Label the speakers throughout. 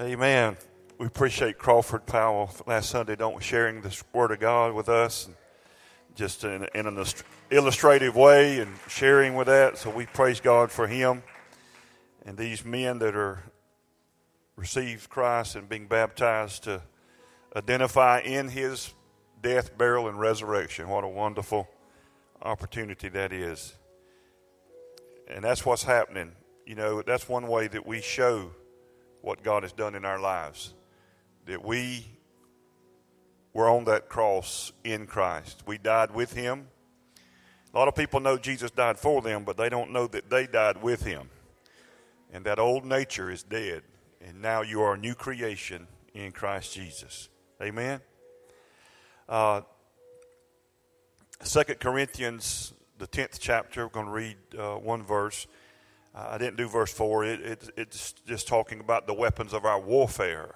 Speaker 1: Amen. We appreciate Crawford Powell last Sunday, don't we, sharing this Word of God with us, and just in, in an illustrative way and sharing with that. So we praise God for him and these men that are received Christ and being baptized to identify in his death, burial, and resurrection. What a wonderful opportunity that is. And that's what's happening. You know, that's one way that we show what God has done in our lives. That we were on that cross in Christ. We died with Him. A lot of people know Jesus died for them, but they don't know that they died with Him. And that old nature is dead. And now you are a new creation in Christ Jesus. Amen. Uh, Second Corinthians, the tenth chapter. We're going to read uh, one verse. I didn't do verse four. It, it, it's just talking about the weapons of our warfare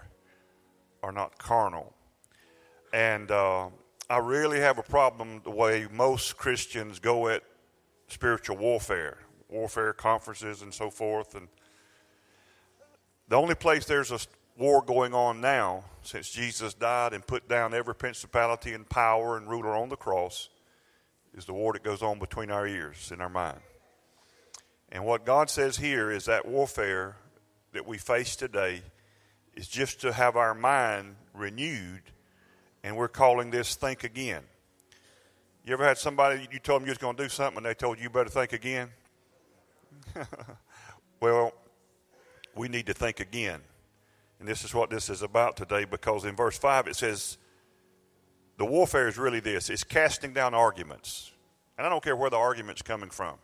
Speaker 1: are not carnal, and uh, I really have a problem the way most Christians go at spiritual warfare, warfare conferences and so forth. And the only place there's a war going on now, since Jesus died and put down every principality and power and ruler on the cross, is the war that goes on between our ears and our mind. And what God says here is that warfare that we face today is just to have our mind renewed, and we're calling this think again. You ever had somebody, you told them you was going to do something, and they told you you better think again? well, we need to think again. And this is what this is about today because in verse 5 it says, the warfare is really this it's casting down arguments. And I don't care where the argument's coming from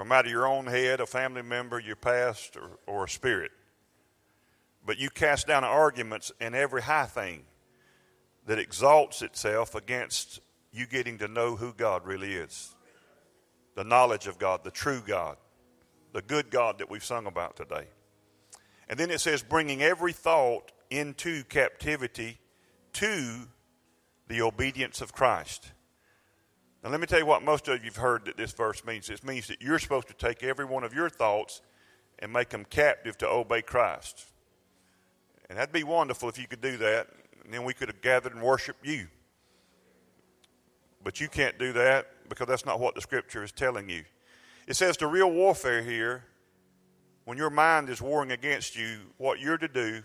Speaker 1: from out of your own head, a family member, your past, or, or a spirit. But you cast down arguments and every high thing that exalts itself against you getting to know who God really is the knowledge of God, the true God, the good God that we've sung about today. And then it says, bringing every thought into captivity to the obedience of Christ. Now, let me tell you what most of you have heard that this verse means. It means that you're supposed to take every one of your thoughts and make them captive to obey Christ. And that'd be wonderful if you could do that, and then we could have gathered and worshiped you. But you can't do that because that's not what the scripture is telling you. It says the real warfare here when your mind is warring against you, what you're to do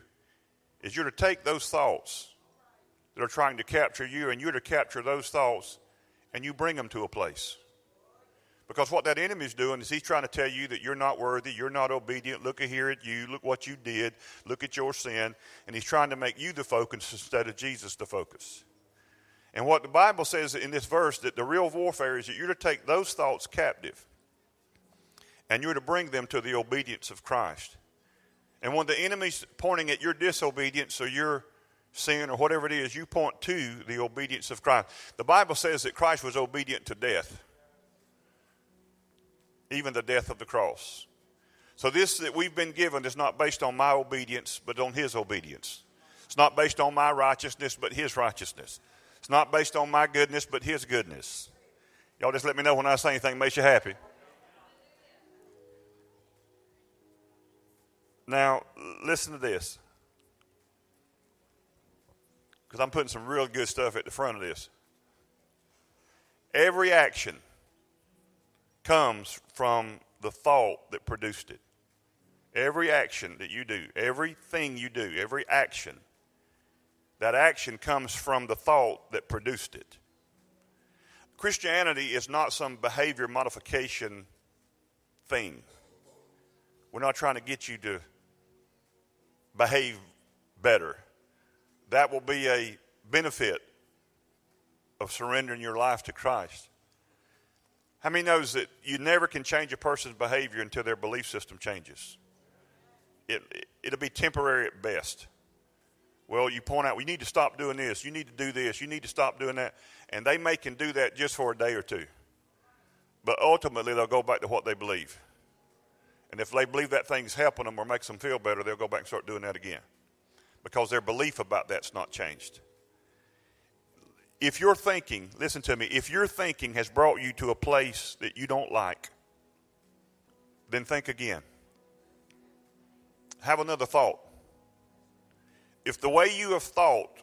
Speaker 1: is you're to take those thoughts that are trying to capture you and you're to capture those thoughts and you bring them to a place. Because what that enemy is doing is he's trying to tell you that you're not worthy, you're not obedient. Look here at you, look what you did, look at your sin, and he's trying to make you the focus instead of Jesus the focus. And what the Bible says in this verse that the real warfare is that you're to take those thoughts captive and you're to bring them to the obedience of Christ. And when the enemy's pointing at your disobedience or your sin or whatever it is, you point to the obedience of Christ. The Bible says that Christ was obedient to death, even the death of the cross. So, this that we've been given is not based on my obedience, but on His obedience. It's not based on my righteousness, but His righteousness. It's not based on my goodness, but His goodness. Y'all just let me know when I say anything makes you happy. Now, listen to this. Because I'm putting some real good stuff at the front of this. Every action comes from the thought that produced it. Every action that you do, everything you do, every action, that action comes from the thought that produced it. Christianity is not some behavior modification thing. We're not trying to get you to behave better. That will be a benefit of surrendering your life to Christ. How many knows that you never can change a person's behavior until their belief system changes? It, it, will be temporary at best. Well, you point out, we need to stop doing this. You need to do this. You need to stop doing that. And they may can do that just for a day or two. But ultimately, they'll go back to what they believe. And if they believe that thing's helping them or makes them feel better, they'll go back and start doing that again because their belief about that's not changed. If your thinking, listen to me, if your thinking has brought you to a place that you don't like, then think again. Have another thought. if the way you have thought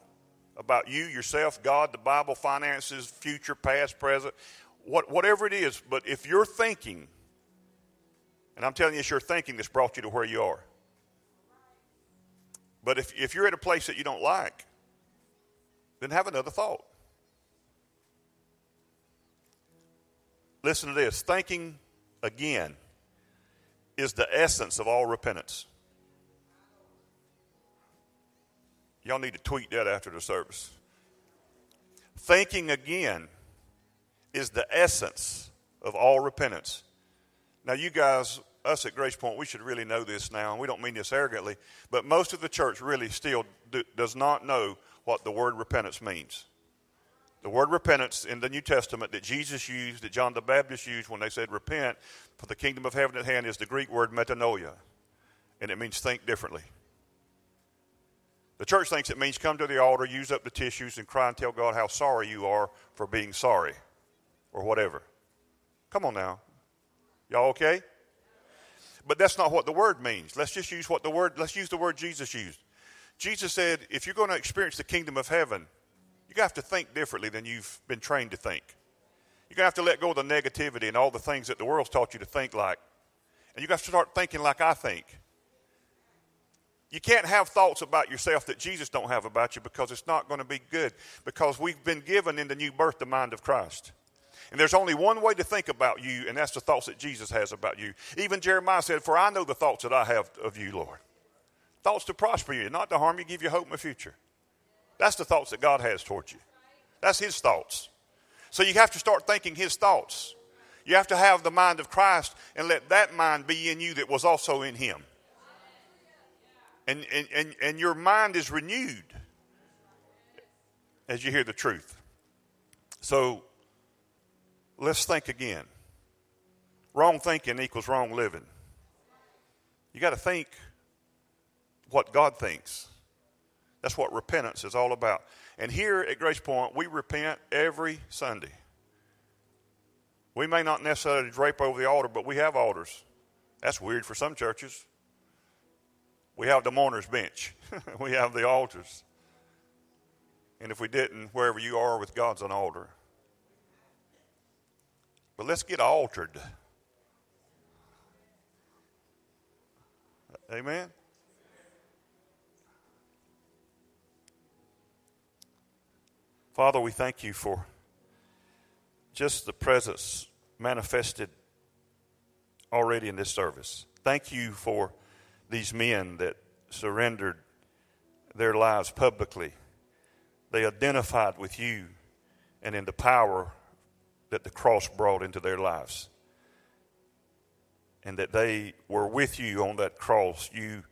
Speaker 1: about you, yourself, God, the Bible, finances, future, past, present, what, whatever it is, but if you're thinking, and I'm telling you, it's your thinking that's brought you to where you are. But if, if you're at a place that you don't like, then have another thought. Listen to this thinking again is the essence of all repentance. Y'all need to tweet that after the service. Thinking again is the essence of all repentance. Now, you guys, us at Grace Point, we should really know this now, and we don't mean this arrogantly, but most of the church really still do, does not know what the word repentance means. The word repentance in the New Testament that Jesus used, that John the Baptist used when they said repent, for the kingdom of heaven at hand, is the Greek word metanoia, and it means think differently. The church thinks it means come to the altar, use up the tissues, and cry and tell God how sorry you are for being sorry or whatever. Come on now. Y'all okay? But that's not what the word means. Let's just use what the word, let's use the word Jesus used. Jesus said, if you're going to experience the kingdom of heaven, you have to think differently than you've been trained to think. You're going to have to let go of the negativity and all the things that the world's taught you to think like. And you got to start thinking like I think. You can't have thoughts about yourself that Jesus don't have about you because it's not going to be good because we've been given in the new birth the mind of Christ. And there's only one way to think about you, and that's the thoughts that Jesus has about you. Even Jeremiah said, For I know the thoughts that I have of you, Lord. Thoughts to prosper you, not to harm you, give you hope in the future. That's the thoughts that God has towards you. That's His thoughts. So you have to start thinking His thoughts. You have to have the mind of Christ and let that mind be in you that was also in Him and, and, and, and your mind is renewed as you hear the truth. So let's think again. Wrong thinking equals wrong living. You got to think what God thinks. That's what repentance is all about. And here at Grace Point, we repent every Sunday. We may not necessarily drape over the altar, but we have altars. That's weird for some churches. We have the mourner's bench, we have the altars. And if we didn't, wherever you are with God's an altar. But let's get altered. Amen? Father, we thank you for just the presence manifested already in this service. Thank you for these men that surrendered their lives publicly. They identified with you and in the power that the cross brought into their lives. And that they were with you on that cross. You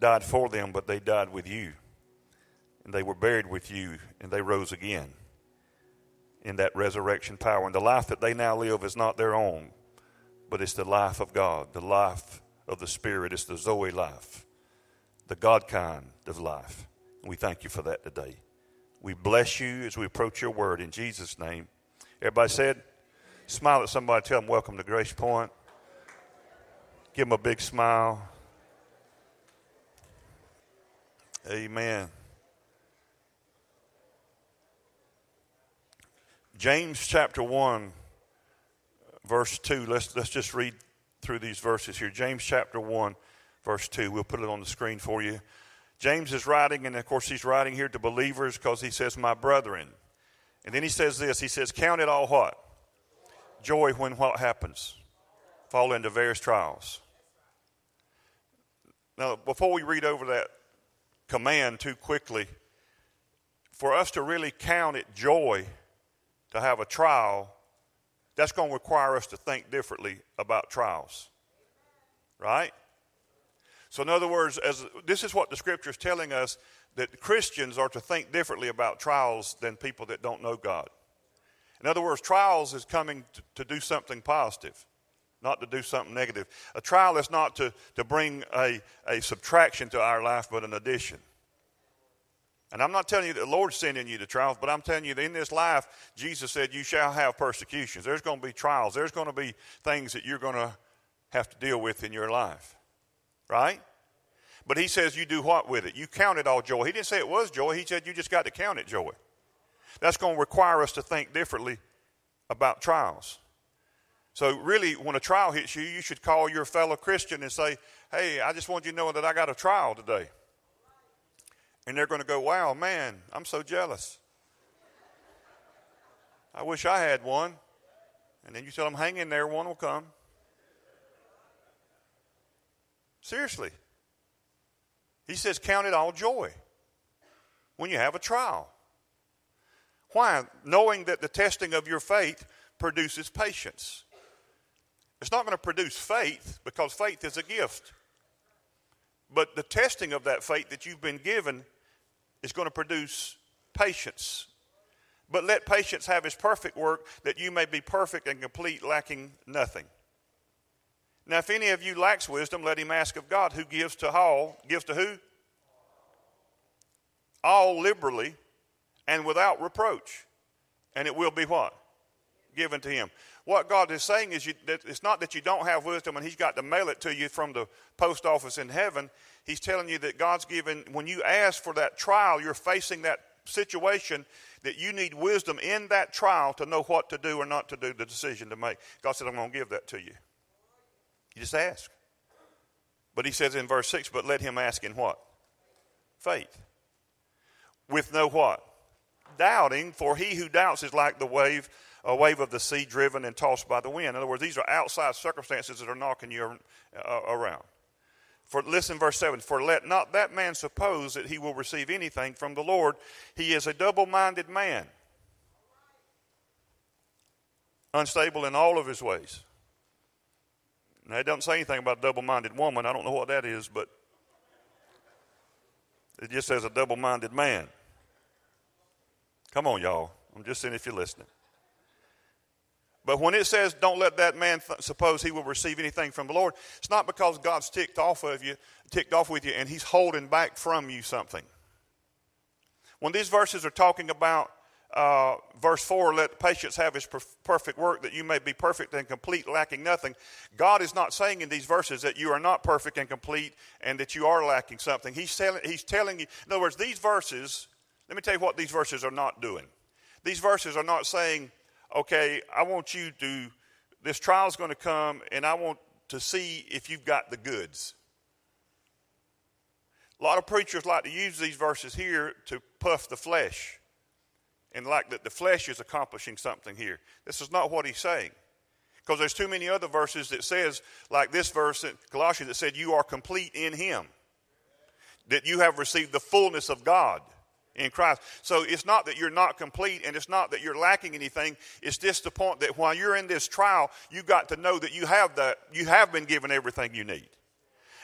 Speaker 1: died for them, but they died with you. And they were buried with you, and they rose again in that resurrection power. And the life that they now live is not their own, but it's the life of God, the life of the Spirit. It's the Zoe life, the God kind of life. we thank you for that today. We bless you as we approach your word in Jesus' name. Everybody said, smile at somebody, tell them, Welcome to Grace Point. Give them a big smile. Amen. James chapter 1, verse 2. Let's, let's just read through these verses here. James chapter 1, verse 2. We'll put it on the screen for you. James is writing, and of course, he's writing here to believers because he says, My brethren. And then he says this He says, Count it all what? Joy when what happens? Fall into various trials. Now, before we read over that command too quickly, for us to really count it joy to have a trial, that's going to require us to think differently about trials. Right? So, in other words, as this is what the scripture is telling us that Christians are to think differently about trials than people that don't know God. In other words, trials is coming to, to do something positive, not to do something negative. A trial is not to, to bring a, a subtraction to our life, but an addition. And I'm not telling you that the Lord's sending you to trials, but I'm telling you that in this life, Jesus said, You shall have persecutions. There's going to be trials. There's going to be things that you're going to have to deal with in your life. Right? But he says you do what with it? You count it all joy. He didn't say it was joy. He said you just got to count it joy. That's going to require us to think differently about trials. So, really, when a trial hits you, you should call your fellow Christian and say, Hey, I just want you to know that I got a trial today. And they're going to go, Wow, man, I'm so jealous. I wish I had one. And then you tell them, Hang in there, one will come. Seriously. He says, Count it all joy when you have a trial. Why? Knowing that the testing of your faith produces patience. It's not going to produce faith because faith is a gift. But the testing of that faith that you've been given is going to produce patience. But let patience have its perfect work that you may be perfect and complete, lacking nothing. Now, if any of you lacks wisdom, let him ask of God, who gives to all, gives to who? All liberally and without reproach. And it will be what? Given to him. What God is saying is you, that it's not that you don't have wisdom and he's got to mail it to you from the post office in heaven. He's telling you that God's given, when you ask for that trial, you're facing that situation that you need wisdom in that trial to know what to do or not to do, the decision to make. God said, I'm going to give that to you. You just ask. But he says in verse 6, but let him ask in what? Faith. With no what? Doubting, for he who doubts is like the wave, a wave of the sea driven and tossed by the wind. In other words, these are outside circumstances that are knocking you uh, around. For listen, verse seven. For let not that man suppose that he will receive anything from the Lord. He is a double-minded man, unstable in all of his ways. Now, it doesn't say anything about a double minded woman. I don't know what that is, but it just says a double minded man. Come on, y'all. I'm just saying if you're listening. But when it says, don't let that man th- suppose he will receive anything from the Lord, it's not because God's ticked off of you, ticked off with you, and he's holding back from you something. When these verses are talking about uh, verse 4 let patience have his perfect work that you may be perfect and complete lacking nothing. God is not saying in these verses that you are not perfect and complete and that you are lacking something. He's telling, he's telling you in other words these verses let me tell you what these verses are not doing. These verses are not saying okay i want you to this trial is going to come and i want to see if you've got the goods. A lot of preachers like to use these verses here to puff the flesh and like that the flesh is accomplishing something here. This is not what he's saying. Because there's too many other verses that says, like this verse in Colossians that said, You are complete in him. That you have received the fullness of God in Christ. So it's not that you're not complete and it's not that you're lacking anything. It's just the point that while you're in this trial, you've got to know that you have that you have been given everything you need.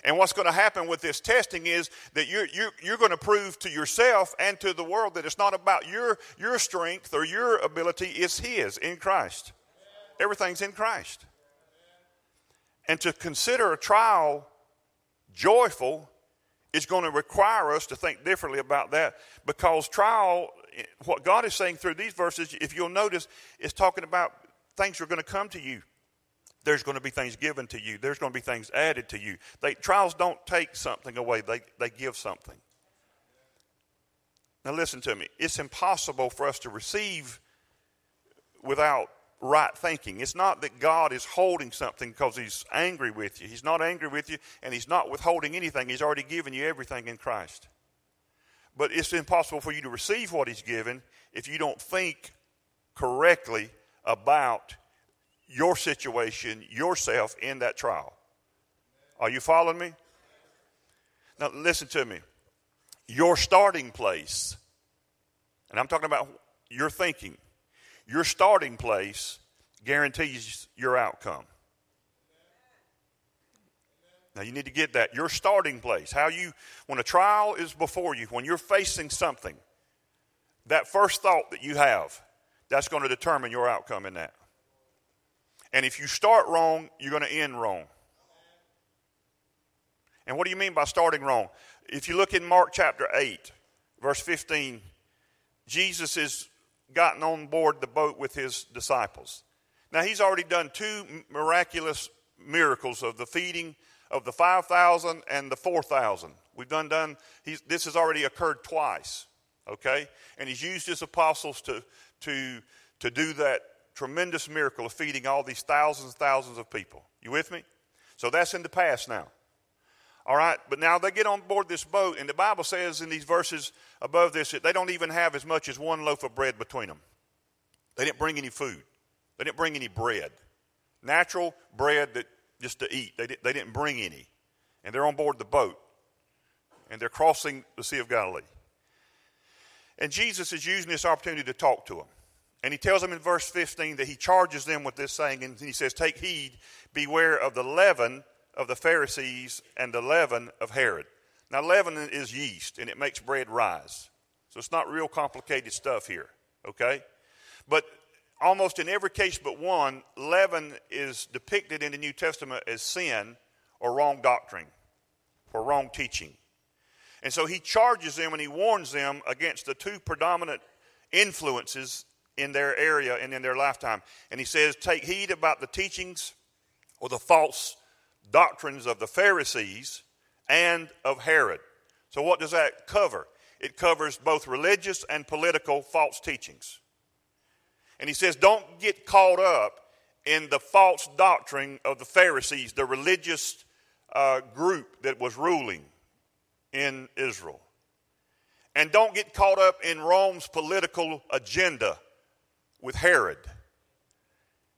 Speaker 1: And what's going to happen with this testing is that you're, you're, you're going to prove to yourself and to the world that it's not about your, your strength or your ability, it's His in Christ. Everything's in Christ. And to consider a trial joyful is going to require us to think differently about that because trial, what God is saying through these verses, if you'll notice, is talking about things are going to come to you there's going to be things given to you. There's going to be things added to you. They, trials don't take something away, they, they give something. Now, listen to me. It's impossible for us to receive without right thinking. It's not that God is holding something because He's angry with you. He's not angry with you, and He's not withholding anything. He's already given you everything in Christ. But it's impossible for you to receive what He's given if you don't think correctly about your situation, yourself in that trial. Are you following me? Now, listen to me. Your starting place, and I'm talking about your thinking, your starting place guarantees your outcome. Now, you need to get that. Your starting place, how you, when a trial is before you, when you're facing something, that first thought that you have, that's going to determine your outcome in that. And if you start wrong, you're going to end wrong. And what do you mean by starting wrong? If you look in Mark chapter 8, verse 15, Jesus has gotten on board the boat with his disciples. Now, he's already done two miraculous miracles of the feeding of the 5,000 and the 4,000 We've done done. This has already occurred twice. Okay, and he's used his apostles to to to do that tremendous miracle of feeding all these thousands and thousands of people. You with me? So that's in the past now. All right, but now they get on board this boat, and the Bible says in these verses above this that they don't even have as much as one loaf of bread between them. They didn't bring any food, they didn't bring any bread. Natural bread that just to eat. They, they didn't bring any. And they're on board the boat, and they're crossing the Sea of Galilee. And Jesus is using this opportunity to talk to them. And he tells them in verse 15 that he charges them with this saying, and he says, Take heed, beware of the leaven of the Pharisees and the leaven of Herod. Now, leaven is yeast, and it makes bread rise. So it's not real complicated stuff here, okay? But almost in every case but one, leaven is depicted in the New Testament as sin or wrong doctrine or wrong teaching. And so he charges them and he warns them against the two predominant influences in their area and in their lifetime. And he says, Take heed about the teachings or the false doctrines of the Pharisees and of Herod. So, what does that cover? It covers both religious and political false teachings. And he says, Don't get caught up in the false doctrine of the Pharisees, the religious uh, group that was ruling in Israel. And don't get caught up in Rome's political agenda with Herod.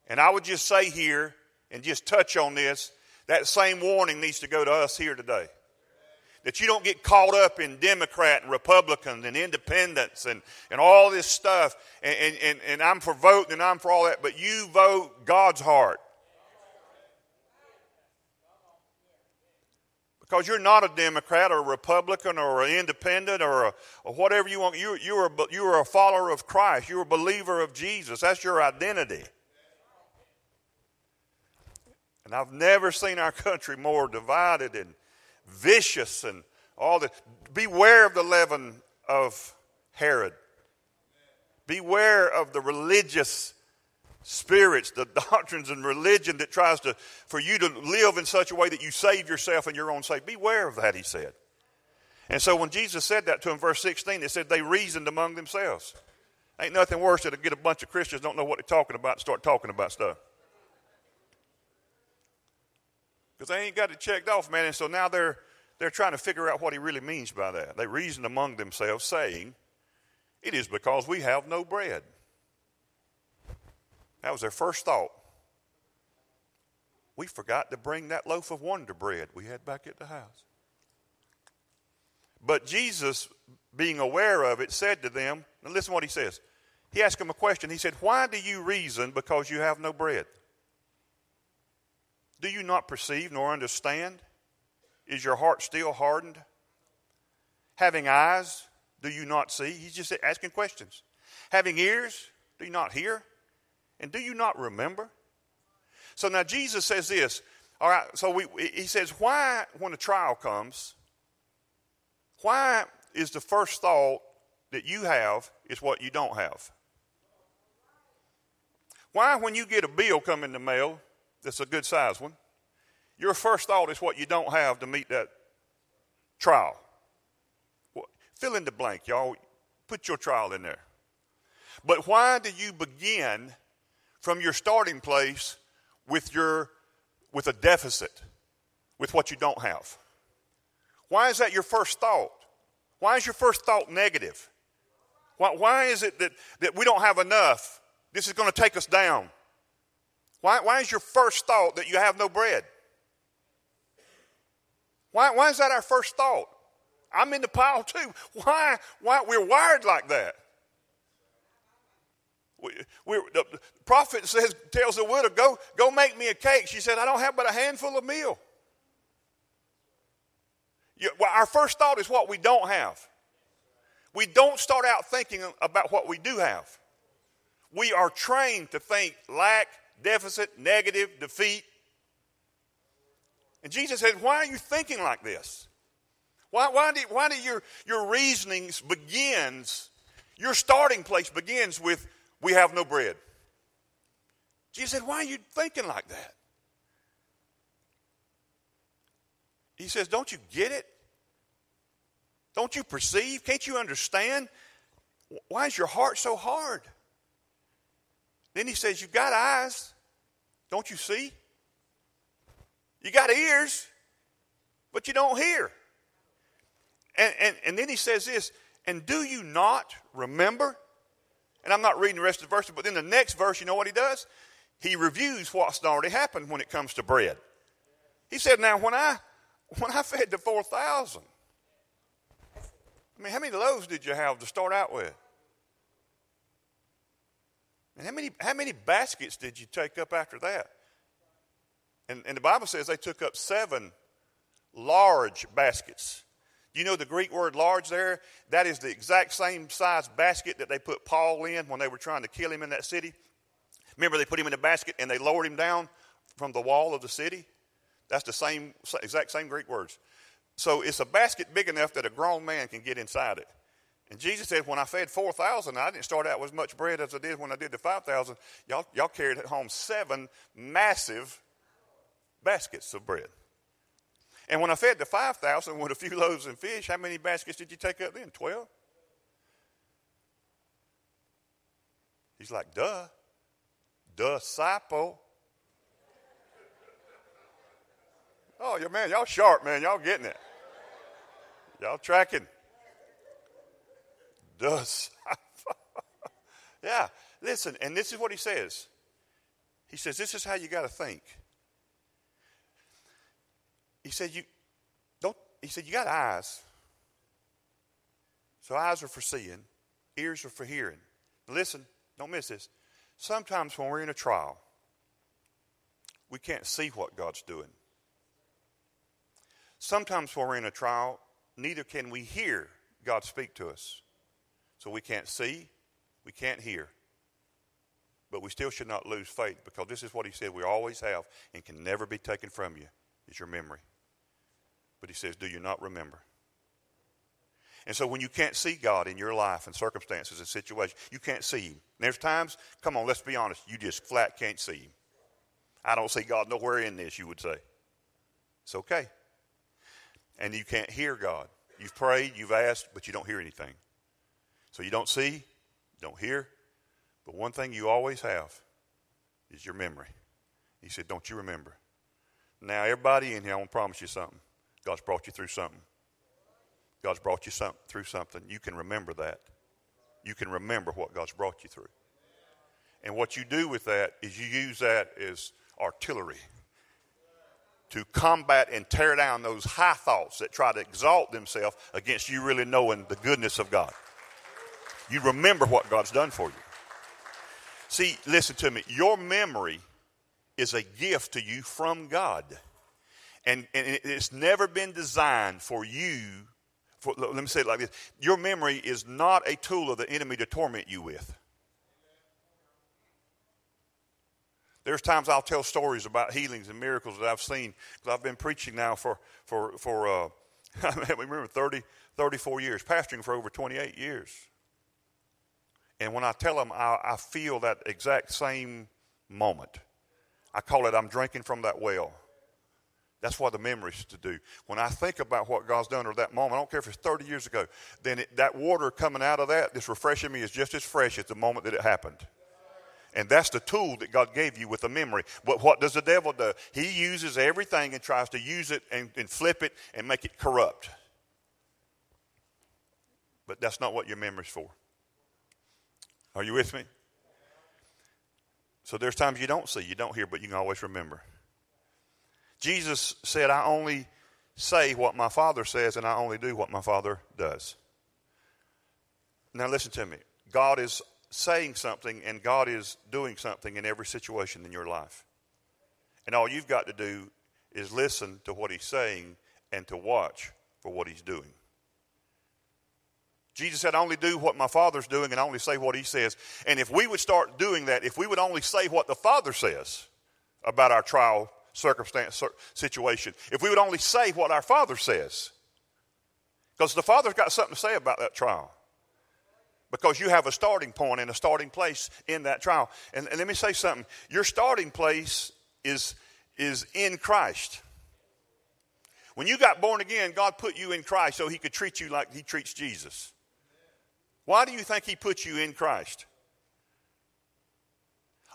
Speaker 1: And I would just say here and just touch on this that same warning needs to go to us here today. That you don't get caught up in Democrat and Republicans and independents and, and all this stuff. And, and, and I'm for voting and I'm for all that, but you vote God's heart. Because you're not a Democrat or a Republican or an independent or, a, or whatever you want. You, you're, a, you're a follower of Christ. You're a believer of Jesus. That's your identity. And I've never seen our country more divided and vicious and all that. Beware of the leaven of Herod. Beware of the religious spirits, the doctrines and religion that tries to, for you to live in such a way that you save yourself and your own sake. Beware of that, he said. And so when Jesus said that to him, verse 16, it said they reasoned among themselves. Ain't nothing worse than to get a bunch of Christians don't know what they're talking about start talking about stuff. Because they ain't got it checked off, man. And so now they're they're trying to figure out what he really means by that. They reasoned among themselves, saying, It is because we have no bread. That was their first thought. We forgot to bring that loaf of wonder bread we had back at the house. But Jesus, being aware of it, said to them, now listen to what he says. He asked them a question. He said, Why do you reason because you have no bread? Do you not perceive nor understand? Is your heart still hardened? Having eyes, do you not see? He's just asking questions. Having ears, do you not hear? And do you not remember? So now Jesus says this. All right, so we, he says, why, when a trial comes, why is the first thought that you have is what you don't have? Why, when you get a bill come in the mail that's a good size one, your first thought is what you don't have to meet that trial? Fill in the blank, y'all. Put your trial in there. But why do you begin from your starting place with your with a deficit, with what you don't have. Why is that your first thought? Why is your first thought negative? Why, why is it that, that we don't have enough? This is going to take us down. Why, why is your first thought that you have no bread? Why, why is that our first thought? I'm in the pile too. Why? Why? We're wired like that. We, we, the prophet says, tells the widow, go, go make me a cake. She said, I don't have but a handful of meal. You, well, our first thought is what we don't have. We don't start out thinking about what we do have. We are trained to think lack, deficit, negative, defeat. And Jesus said, Why are you thinking like this? Why, why do, why do your, your reasonings begins, your starting place begins with we have no bread. Jesus said, Why are you thinking like that? He says, Don't you get it? Don't you perceive? Can't you understand? Why is your heart so hard? Then he says, You've got eyes. Don't you see? You got ears, but you don't hear. And, and, and then he says this, and do you not remember? And I'm not reading the rest of the verse, but then the next verse, you know what he does? He reviews what's already happened when it comes to bread. He said, Now, when I when I fed the 4,000, I mean, how many loaves did you have to start out with? And how many, how many baskets did you take up after that? And, and the Bible says they took up seven large baskets. You know the Greek word large there? That is the exact same size basket that they put Paul in when they were trying to kill him in that city. Remember, they put him in a basket and they lowered him down from the wall of the city? That's the same, exact same Greek words. So it's a basket big enough that a grown man can get inside it. And Jesus said, when I fed 4,000, I didn't start out with as much bread as I did when I did the 5,000. Y'all, y'all carried home seven massive baskets of bread. And when I fed the 5,000 with a few loaves and fish, how many baskets did you take up then? 12? He's like, duh. Disciple. Oh, yeah, man, y'all sharp, man. Y'all getting it. Y'all tracking. Disciple. yeah, listen, and this is what he says. He says, This is how you got to think. He said, You don't, he said, You got eyes. So eyes are for seeing, ears are for hearing. Listen, don't miss this. Sometimes when we're in a trial, we can't see what God's doing. Sometimes when we're in a trial, neither can we hear God speak to us. So we can't see, we can't hear. But we still should not lose faith because this is what he said we always have and can never be taken from you is your memory. But he says, Do you not remember? And so when you can't see God in your life and circumstances and situations, you can't see Him. And there's times, come on, let's be honest, you just flat can't see Him. I don't see God nowhere in this, you would say. It's okay. And you can't hear God. You've prayed, you've asked, but you don't hear anything. So you don't see, don't hear, but one thing you always have is your memory. He said, Don't you remember? Now, everybody in here, I want to promise you something. God's brought you through something. God's brought you some, through something. You can remember that. You can remember what God's brought you through. And what you do with that is you use that as artillery to combat and tear down those high thoughts that try to exalt themselves against you really knowing the goodness of God. You remember what God's done for you. See, listen to me. Your memory is a gift to you from God. And, and it's never been designed for you. For, let me say it like this Your memory is not a tool of the enemy to torment you with. There's times I'll tell stories about healings and miracles that I've seen because I've been preaching now for, for, for uh, I remember 30, 34 years, pastoring for over 28 years. And when I tell them, I, I feel that exact same moment. I call it I'm drinking from that well. That's what the memories to do. When I think about what God's done or that moment, I don't care if it's 30 years ago, then it, that water coming out of that that's refreshing me is just as fresh as the moment that it happened. And that's the tool that God gave you with the memory. But what does the devil do? He uses everything and tries to use it and, and flip it and make it corrupt. But that's not what your memory's for. Are you with me? So there's times you don't see, you don't hear, but you can always remember. Jesus said, I only say what my Father says, and I only do what my Father does. Now, listen to me. God is saying something, and God is doing something in every situation in your life. And all you've got to do is listen to what He's saying and to watch for what He's doing. Jesus said, I only do what my Father's doing and I only say what He says. And if we would start doing that, if we would only say what the Father says about our trial circumstance, situation. If we would only say what our Father says, because the Father's got something to say about that trial. Because you have a starting point and a starting place in that trial. And, and let me say something your starting place is, is in Christ. When you got born again, God put you in Christ so he could treat you like he treats Jesus. Why do you think he put you in Christ?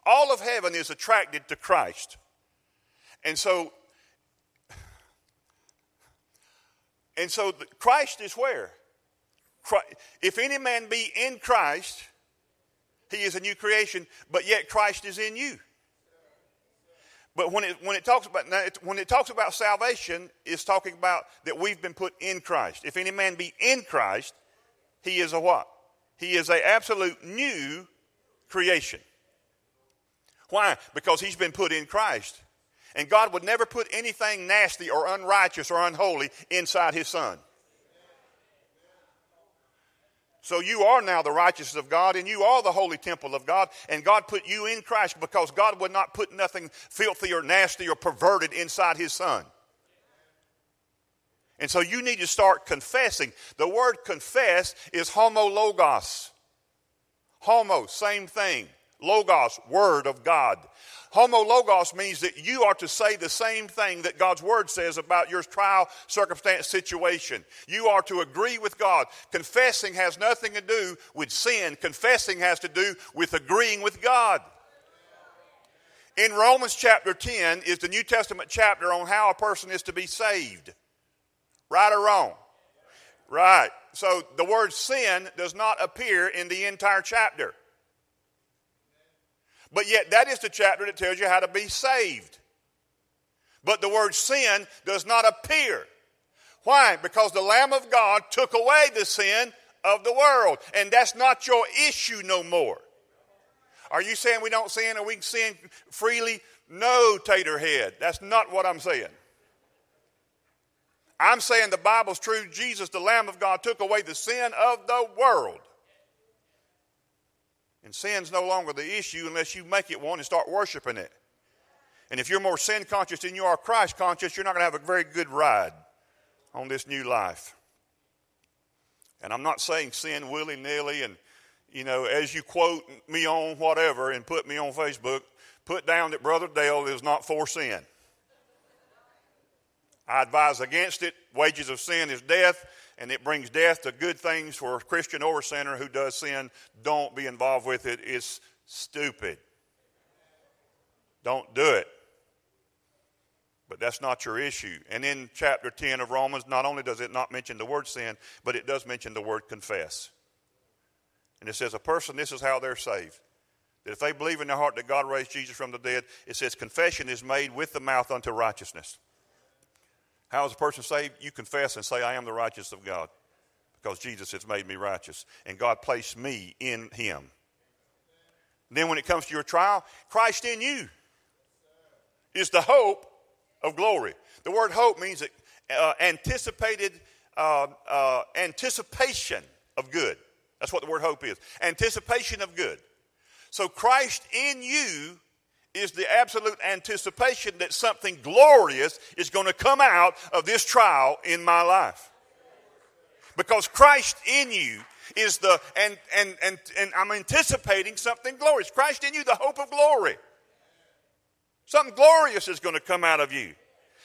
Speaker 1: All of heaven is attracted to Christ. And so and so Christ is where? If any man be in Christ, he is a new creation, but yet Christ is in you. But when it, when it talks about when it talks about salvation, it's talking about that we've been put in Christ. If any man be in Christ, he is a what? He is a absolute new creation. Why? Because he's been put in Christ. And God would never put anything nasty or unrighteous or unholy inside his son. So you are now the righteousness of God, and you are the holy temple of God, and God put you in Christ because God would not put nothing filthy or nasty or perverted inside His Son. And so you need to start confessing. The word confess is homologos. Homo, same thing. Logos, word of God. Homologos means that you are to say the same thing that God's word says about your trial, circumstance, situation. You are to agree with God. Confessing has nothing to do with sin, confessing has to do with agreeing with God. In Romans chapter 10 is the New Testament chapter on how a person is to be saved. Right or wrong? Right. So the word sin does not appear in the entire chapter. But yet, that is the chapter that tells you how to be saved. But the word sin does not appear. Why? Because the Lamb of God took away the sin of the world. And that's not your issue no more. Are you saying we don't sin or we can sin freely? No, Taterhead. That's not what I'm saying. I'm saying the Bible's true. Jesus, the Lamb of God, took away the sin of the world. And sin's no longer the issue unless you make it one and start worshiping it. And if you're more sin conscious than you are Christ conscious, you're not going to have a very good ride on this new life. And I'm not saying sin willy nilly and, you know, as you quote me on whatever and put me on Facebook, put down that Brother Dale is not for sin. I advise against it. Wages of sin is death and it brings death to good things for a Christian or a sinner who does sin. Don't be involved with it. It's stupid. Don't do it. But that's not your issue. And in chapter 10 of Romans, not only does it not mention the word sin, but it does mention the word confess. And it says, a person, this is how they're saved. That if they believe in their heart that God raised Jesus from the dead, it says, confession is made with the mouth unto righteousness. How is a person saved? You confess and say, I am the righteous of God because Jesus has made me righteous and God placed me in him. then when it comes to your trial, Christ in you is the hope of glory. The word hope means uh, anticipated uh, uh, anticipation of good. That's what the word hope is. Anticipation of good. So Christ in you is the absolute anticipation that something glorious is going to come out of this trial in my life. Because Christ in you is the, and, and, and, and I'm anticipating something glorious. Christ in you, the hope of glory. Something glorious is going to come out of you.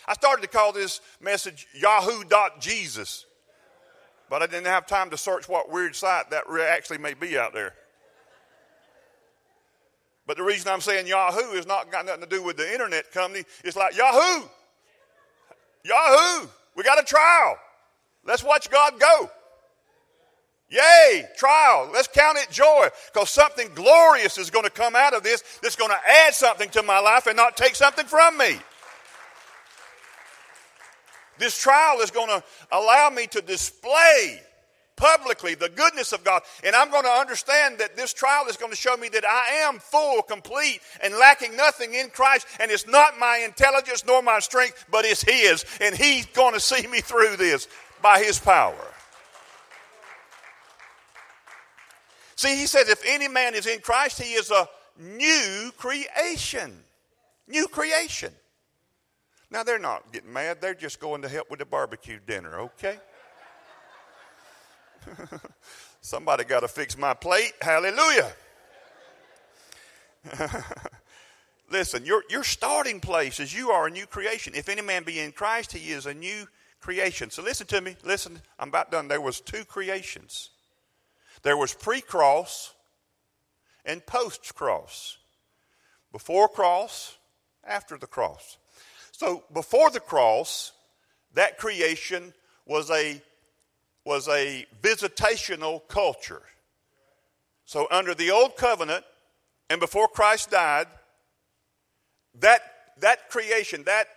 Speaker 1: I started to call this message Yahoo.Jesus, but I didn't have time to search what weird site that actually may be out there. But the reason I'm saying Yahoo is not got nothing to do with the internet company. It's like Yahoo. Yahoo. We got a trial. Let's watch God go. Yay, trial. Let's count it joy because something glorious is going to come out of this that's going to add something to my life and not take something from me. This trial is going to allow me to display publicly the goodness of God. And I'm going to understand that this trial is going to show me that I am full, complete, and lacking nothing in Christ. And it's not my intelligence nor my strength, but it's His. And He's going to see me through this by His power. See, He says, if any man is in Christ, he is a new creation. New creation. Now, they're not getting mad. They're just going to help with the barbecue dinner, okay? Somebody got to fix my plate. Hallelujah. Listen, your, your starting place is you are a new creation. If any man be in Christ, he is a new creation. So listen to me. Listen, I'm about done. There was two creations. There was pre-cross and post-cross. Before cross, after the cross. So before the cross, that creation was a was a visitational culture. So under the old covenant and before Christ died, that that creation, that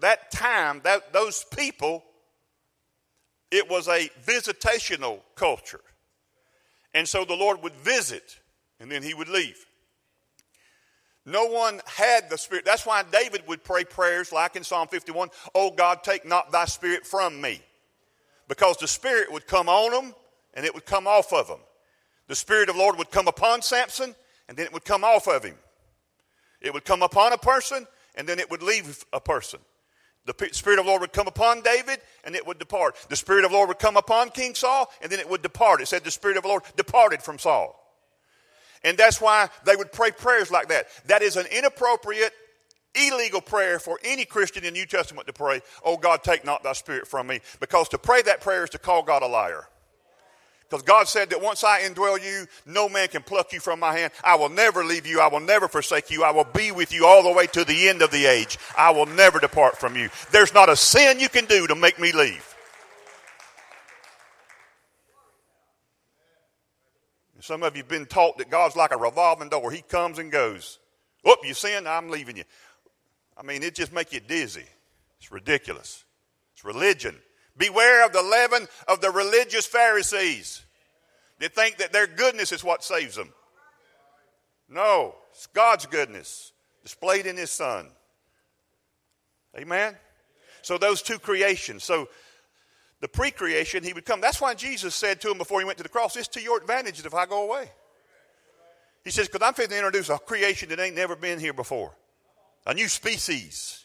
Speaker 1: that time, that those people, it was a visitational culture. And so the Lord would visit and then he would leave. No one had the Spirit. That's why David would pray prayers like in Psalm 51 Oh God, take not thy Spirit from me. Because the Spirit would come on them and it would come off of them. The Spirit of the Lord would come upon Samson and then it would come off of him. It would come upon a person and then it would leave a person. The Spirit of the Lord would come upon David and it would depart. The Spirit of the Lord would come upon King Saul and then it would depart. It said the Spirit of the Lord departed from Saul. And that's why they would pray prayers like that. That is an inappropriate, illegal prayer for any Christian in the New Testament to pray, Oh God, take not thy spirit from me. Because to pray that prayer is to call God a liar. Because God said that once I indwell you, no man can pluck you from my hand. I will never leave you. I will never forsake you. I will be with you all the way to the end of the age. I will never depart from you. There's not a sin you can do to make me leave. Some of you have been taught that God's like a revolving door. He comes and goes. Whoop, you sin, I'm leaving you. I mean, it just make you dizzy. It's ridiculous. It's religion. Beware of the leaven of the religious Pharisees. They think that their goodness is what saves them. No, it's God's goodness displayed in His Son. Amen? So, those two creations. So, the pre creation, he would come. That's why Jesus said to him before he went to the cross, It's to your advantage if I go away. He says, Because I'm fitting to introduce a creation that ain't never been here before, a new species,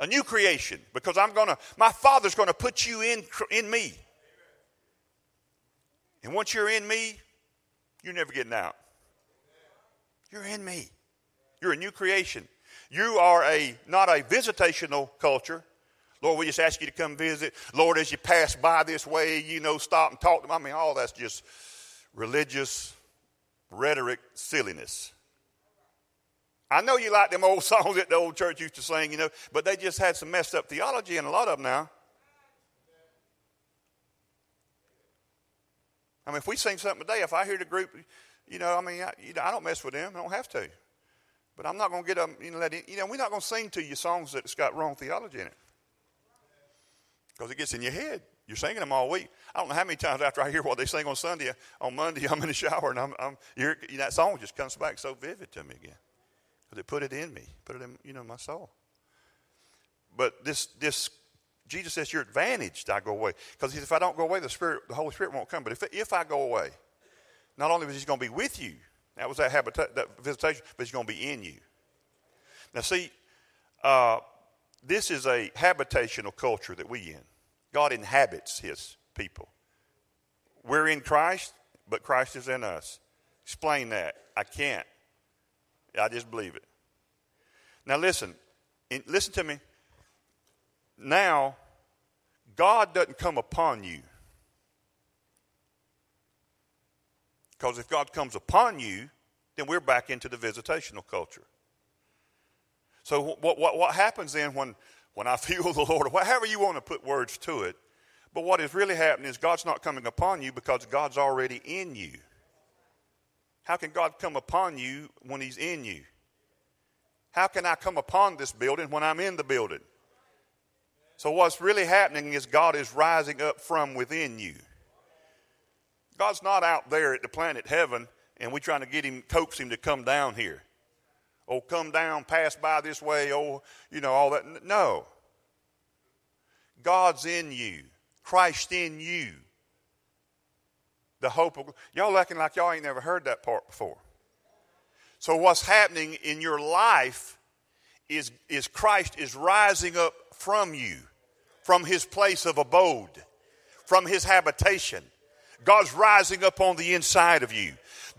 Speaker 1: a new creation. Because I'm going to, my Father's going to put you in, in me. And once you're in me, you're never getting out. You're in me. You're a new creation. You are a not a visitational culture, Lord, we just ask you to come visit. Lord, as you pass by this way, you know, stop and talk to them. I mean, all that's just religious rhetoric silliness. I know you like them old songs that the old church used to sing, you know, but they just had some messed up theology in a lot of them now. I mean, if we sing something today, if I hear the group, you know, I mean, I, you know, I don't mess with them. I don't have to. But I'm not going to get them, you know, let you know, we're not going to sing to you songs that's got wrong theology in it because it gets in your head. You're singing them all week. I don't know how many times after I hear what they sing on Sunday, on Monday, I'm in the shower and I'm, I'm you know, that song just comes back so vivid to me again because it put it in me, put it in you know my soul. But this this Jesus says you're advantaged. I go away because if I don't go away, the Spirit, the Holy Spirit won't come. But if if I go away, not only is He going to be with you, that was that habitat, that visitation, but He's going to be in you. Now see. Uh, this is a habitational culture that we in. God inhabits his people. We're in Christ, but Christ is in us. Explain that. I can't. I just believe it. Now listen, listen to me. Now, God doesn't come upon you. Because if God comes upon you, then we're back into the visitational culture. So what, what, what happens then when, when I feel the Lord, or however you want to put words to it, but what is really happening is God's not coming upon you because God's already in you. How can God come upon you when He's in you? How can I come upon this building when I'm in the building? So, what's really happening is God is rising up from within you. God's not out there at the planet heaven and we're trying to get him, coax him to come down here oh, come down, pass by this way, oh, you know, all that. No. God's in you, Christ in you. The hope of y'all acting like y'all ain't never heard that part before. So what's happening in your life is, is Christ is rising up from you, from his place of abode, from his habitation. God's rising up on the inside of you.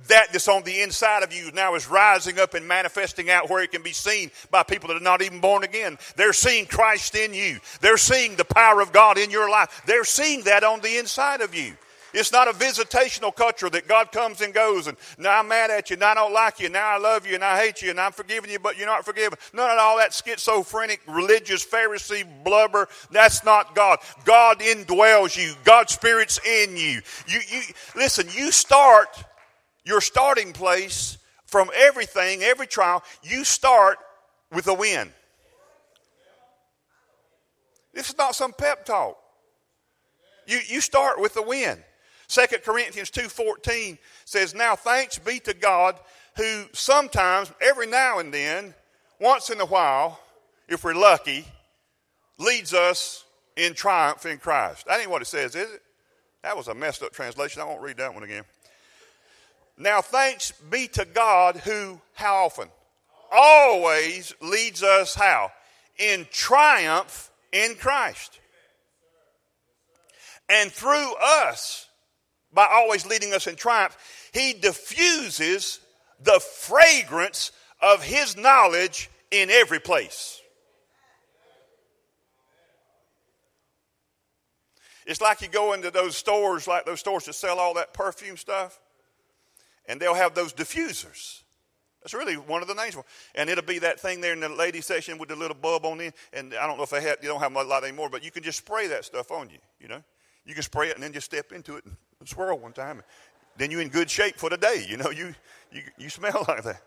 Speaker 1: That that's on the inside of you now is rising up and manifesting out where it can be seen by people that are not even born again. They're seeing Christ in you. They're seeing the power of God in your life. They're seeing that on the inside of you. It's not a visitational culture that God comes and goes and now I'm mad at you, now I don't like you, now I love you, and I hate you, and I'm forgiving you, but you're not forgiven. None of all that schizophrenic, religious, Pharisee blubber. That's not God. God indwells you. God's Spirit's in you. You, you listen, you start your starting place from everything, every trial, you start with a win. This is not some pep talk. You, you start with a win. 2 Corinthians 2.14 says, Now thanks be to God who sometimes, every now and then, once in a while, if we're lucky, leads us in triumph in Christ. That ain't what it says, is it? That was a messed up translation. I won't read that one again. Now thanks be to God who, how often? Always leads us how? In triumph in Christ. And through us, by always leading us in triumph, he diffuses the fragrance of his knowledge in every place. It's like you go into those stores, like those stores that sell all that perfume stuff, and they'll have those diffusers. That's really one of the names. And it'll be that thing there in the lady section with the little bulb on it. And I don't know if they have, you don't have a lot anymore, but you can just spray that stuff on you, you know. You can spray it and then just step into it and swirl one time. Then you're in good shape for the day. You know, you, you, you smell like that.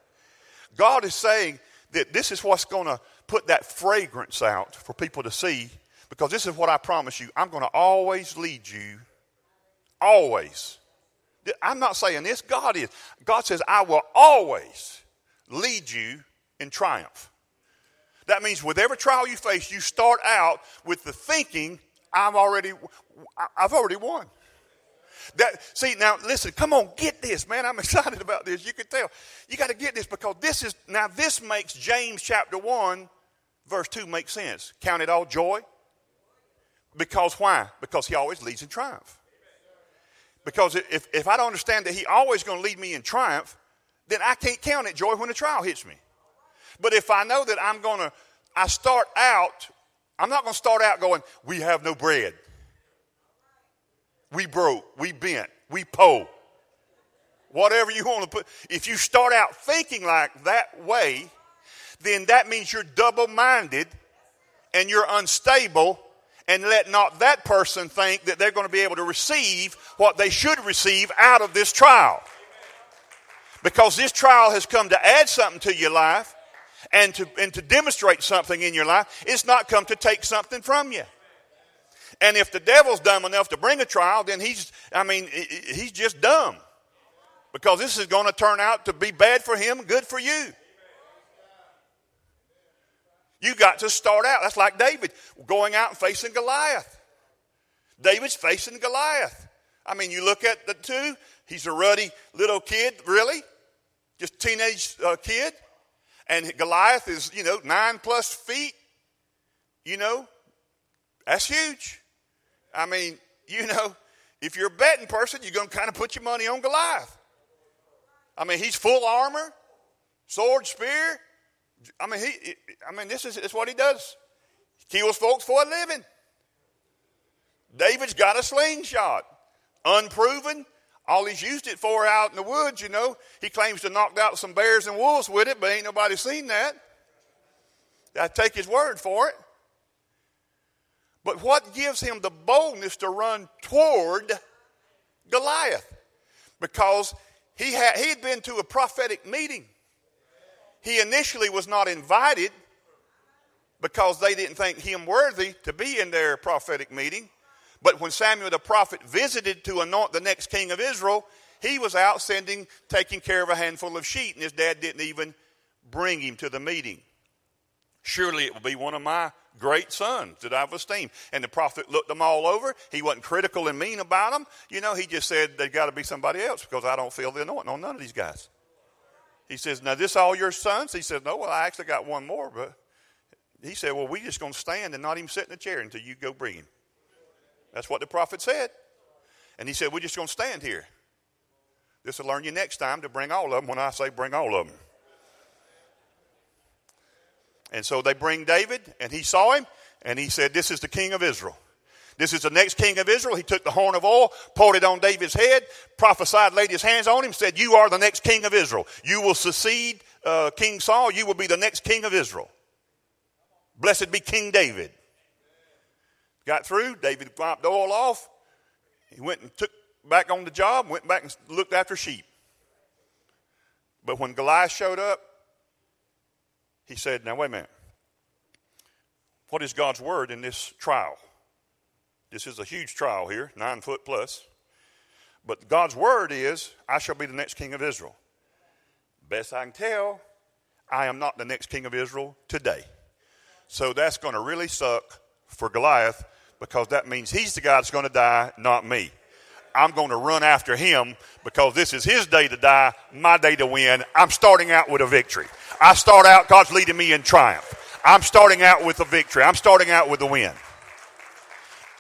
Speaker 1: God is saying that this is what's going to put that fragrance out for people to see because this is what I promise you. I'm going to always lead you, always. I'm not saying this, God is. God says, I will always lead you in triumph. That means with every trial you face, you start out with the thinking, I'm already, I've already won. That, see, now listen, come on, get this, man. I'm excited about this. You can tell. You got to get this because this is, now this makes James chapter 1, verse 2 make sense. Count it all joy. Because why? Because he always leads in triumph. Because if, if I don't understand that he always going to lead me in triumph, then I can't count it joy when the trial hits me. But if I know that I'm going to, I start out, I'm not going to start out going, we have no bread. We broke, we bent, we po. Whatever you want to put. If you start out thinking like that way, then that means you're double minded and you're unstable and let not that person think that they're going to be able to receive what they should receive out of this trial. Because this trial has come to add something to your life and to, and to demonstrate something in your life. It's not come to take something from you. And if the devil's dumb enough to bring a trial, then he's, I mean, he's just dumb. Because this is going to turn out to be bad for him, good for you. You got to start out. That's like David going out and facing Goliath. David's facing Goliath. I mean, you look at the two, he's a ruddy little kid, really, just teenage uh, kid. And Goliath is, you know, nine plus feet. You know, that's huge. I mean, you know, if you're a betting person, you're going to kind of put your money on Goliath. I mean, he's full armor, sword, spear. I mean, he, I mean, this is, this is what he does. He kills folks for a living. David's got a slingshot, unproven. All he's used it for out in the woods, you know. He claims to knock out some bears and wolves with it, but ain't nobody seen that. I take his word for it. But what gives him the boldness to run toward Goliath? Because he had, he had been to a prophetic meeting. He initially was not invited because they didn't think him worthy to be in their prophetic meeting. But when Samuel the prophet visited to anoint the next king of Israel, he was out sending, taking care of a handful of sheep, and his dad didn't even bring him to the meeting. Surely it will be one of my great sons that I've esteemed. And the prophet looked them all over. He wasn't critical and mean about them. You know, he just said they've got to be somebody else because I don't feel the anointing on none of these guys. He says, Now, this all your sons? He says, No, well, I actually got one more, but he said, Well, we just going to stand and not even sit in the chair until you go bring him. That's what the prophet said. And he said, We're just going to stand here. This will learn you next time to bring all of them when I say bring all of them. And so they bring David, and he saw him, and he said, This is the king of Israel. This is the next king of Israel. He took the horn of oil, poured it on David's head, prophesied, laid his hands on him, said, You are the next king of Israel. You will succeed uh, King Saul. You will be the next king of Israel. Blessed be King David. Got through. David wiped oil off. He went and took back on the job, went back and looked after sheep. But when Goliath showed up, he said, Now, wait a minute. What is God's word in this trial? This is a huge trial here, nine foot plus. But God's word is, I shall be the next king of Israel. Best I can tell, I am not the next king of Israel today. So that's going to really suck for Goliath because that means he's the guy that's going to die, not me. I'm going to run after him because this is his day to die, my day to win. I'm starting out with a victory. I start out, God's leading me in triumph. I'm starting out with a victory. I'm starting out with a win.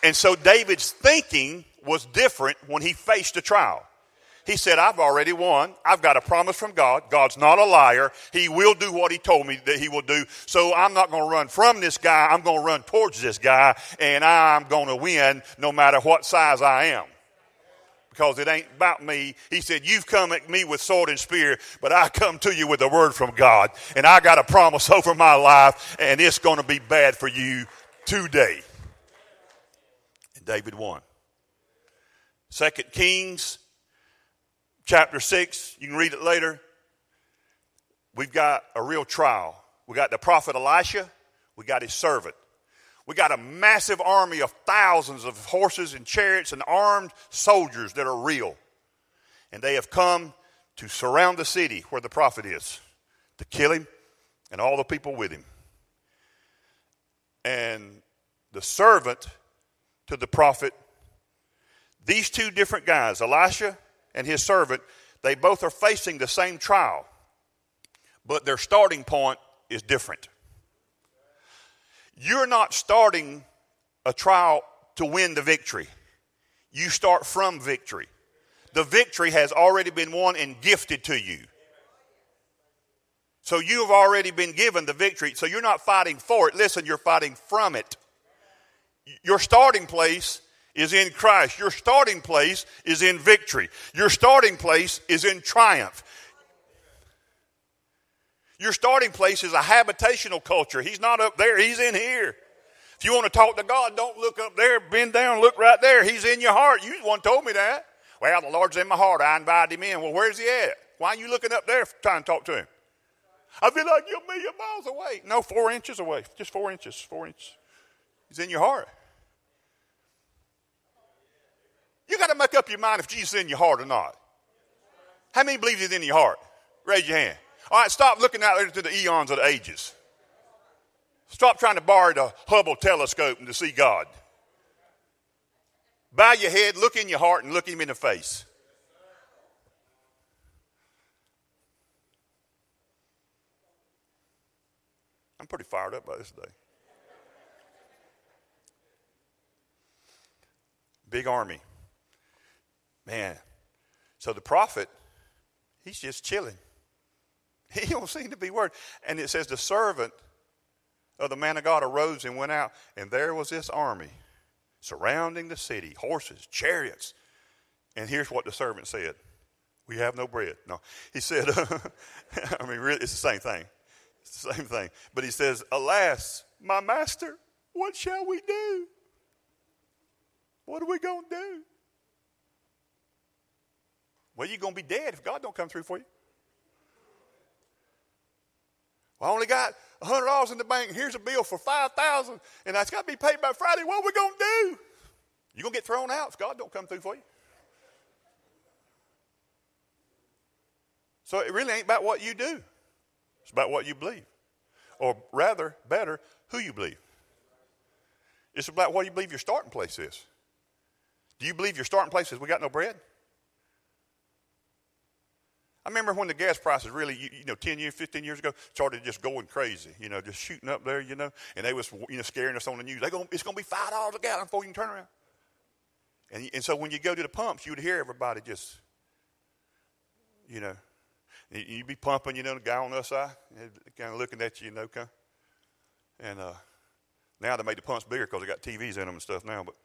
Speaker 1: And so David's thinking was different when he faced a trial. He said, I've already won. I've got a promise from God. God's not a liar. He will do what he told me that he will do. So I'm not going to run from this guy. I'm going to run towards this guy and I'm going to win no matter what size I am because it ain't about me. He said, You've come at me with sword and spear, but I come to you with a word from God. And I got a promise over my life, and it's going to be bad for you today. And David won. Second Kings chapter 6, you can read it later. We've got a real trial. We got the prophet Elisha, we got his servant. We got a massive army of thousands of horses and chariots and armed soldiers that are real. And they have come to surround the city where the prophet is, to kill him and all the people with him. And the servant to the prophet, these two different guys, Elisha and his servant, they both are facing the same trial, but their starting point is different. You're not starting a trial to win the victory. You start from victory. The victory has already been won and gifted to you. So you have already been given the victory. So you're not fighting for it. Listen, you're fighting from it. Your starting place is in Christ. Your starting place is in victory. Your starting place is in triumph. Your starting place is a habitational culture. He's not up there, He's in here. If you want to talk to God, don't look up there, bend down, look right there. He's in your heart. You one told me that. Well, the Lord's in my heart. I invited him in. Well, where's he at? Why are you looking up there trying to talk to him? I feel like you're a million miles away. No, four inches away. Just four inches. Four inches. He's in your heart. You got to make up your mind if Jesus is in your heart or not. How many believe he's in your heart? Raise your hand. All right, stop looking out there to the eons of the ages. Stop trying to borrow the Hubble telescope and to see God. Bow your head, look in your heart, and look him in the face. I'm pretty fired up by this day. Big army. Man. So the prophet, he's just chilling. He don't seem to be worried. And it says the servant of the man of God arose and went out, and there was this army surrounding the city, horses, chariots. And here's what the servant said We have no bread. No. He said, I mean, really, it's the same thing. It's the same thing. But he says, Alas, my master, what shall we do? What are we going to do? Well, you're going to be dead if God don't come through for you. Well, I only got $100 in the bank. Here's a bill for 5000 and that's got to be paid by Friday. What are we going to do? You're going to get thrown out if God don't come through for you. So it really ain't about what you do. It's about what you believe. Or rather, better, who you believe. It's about what you believe your starting place is. Do you believe your starting place is we got no bread? I remember when the gas prices really, you, you, know, 10 years, 15 years ago, started just going crazy, you know, just shooting up there, you know, and they was, you know, scaring us on the news. They going it's going to be $5 a gallon before you can turn around. And, and so when you go to the pumps, you would hear everybody just, you know, you'd be pumping, you know, the guy on the other side, kind of looking at you, you know, kind of. And uh, now they made the pumps bigger because they got TVs in them and stuff now. But,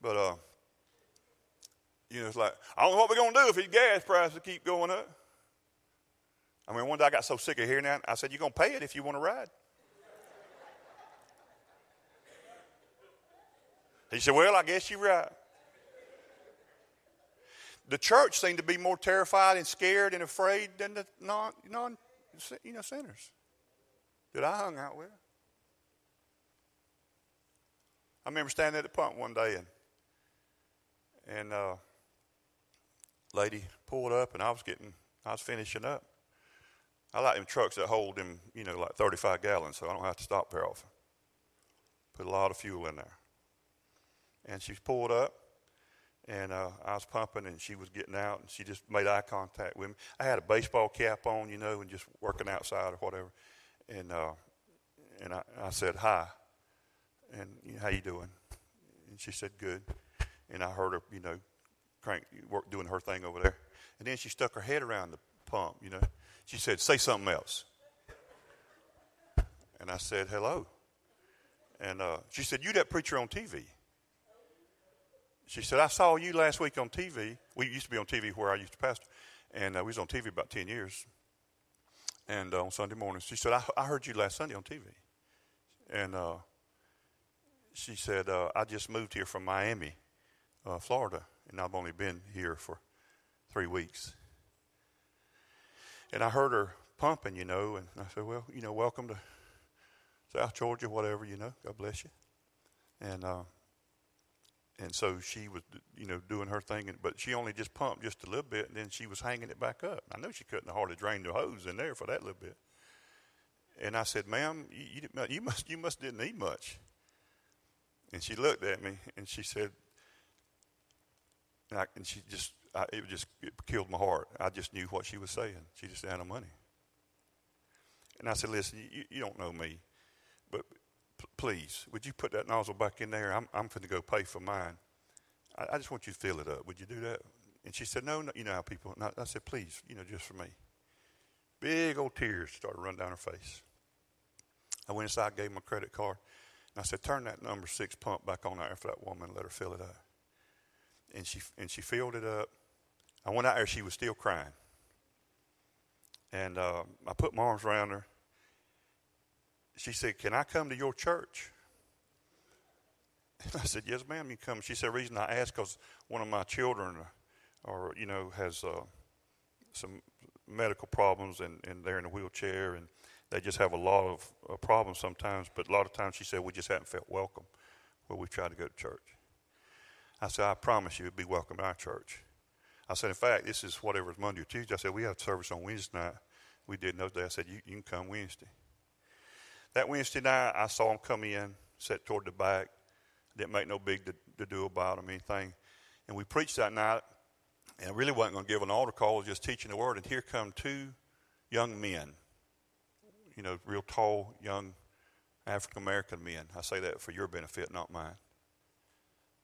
Speaker 1: but uh, you know, it's like, I don't know what we're going to do if these gas prices keep going up. I mean, one day I got so sick of hearing that, I said, You're going to pay it if you want to ride. He said, Well, I guess you're right. The church seemed to be more terrified and scared and afraid than the non, non you know, sinners that I hung out with. I remember standing at the pump one day and and uh, lady pulled up and I was getting I was finishing up. I like them trucks that hold them, you know, like 35 gallons, so I don't have to stop very often. Put a lot of fuel in there. And she pulled up, and uh, I was pumping, and she was getting out, and she just made eye contact with me. I had a baseball cap on, you know, and just working outside or whatever. And uh, and I, I said hi, and you know, how you doing? And she said good. And I heard her, you know, crank work doing her thing over there. And then she stuck her head around the pump, you know. She said, "Say something else." And I said, "Hello." And uh, she said, "You that preacher on TV?" She said, "I saw you last week on TV. We used to be on TV where I used to pastor, and uh, we was on TV about ten years. And uh, on Sunday mornings, she said, I, I, heard you last Sunday on TV." And uh, she said, uh, "I just moved here from Miami, uh, Florida, and I've only been here for three weeks." And I heard her pumping, you know, and I said, "Well, you know, welcome to South Georgia, whatever, you know. God bless you." And uh, and so she was, you know, doing her thing, but she only just pumped just a little bit, and then she was hanging it back up. I know she couldn't hardly drain the hose in there for that little bit. And I said, "Ma'am, you, you, you must you must didn't eat much." And she looked at me and she said, and, I, and she just I, it just it killed my heart. I just knew what she was saying. She just had no money. And I said, "Listen, you, you don't know me, but please, would you put that nozzle back in there? I'm, I'm going to go pay for mine. I, I, just want you to fill it up. Would you do that? And she said, no, no you know how people, I, I said, please, you know, just for me. Big old tears started running down her face. I went inside, gave him a credit card, and I said, turn that number six pump back on there for that woman, and let her fill it up. And she, and she filled it up. I went out there, she was still crying. And uh, I put my arms around her she said, Can I come to your church? And I said, Yes, ma'am, you come. She said, reason I asked because one of my children, or you know, has uh, some medical problems and, and they're in a wheelchair and they just have a lot of uh, problems sometimes. But a lot of times she said, We just haven't felt welcome where we tried to go to church. I said, I promise you, it'd be welcome in our church. I said, In fact, this is whatever is Monday or Tuesday. I said, We have service on Wednesday night. We did those days. I said, you, you can come Wednesday. That Wednesday night, I saw him come in, sit toward the back. Didn't make no big to, to do about him, anything. And we preached that night, and I really wasn't going to give an altar call, just teaching the word. And here come two young men, you know, real tall, young African American men. I say that for your benefit, not mine.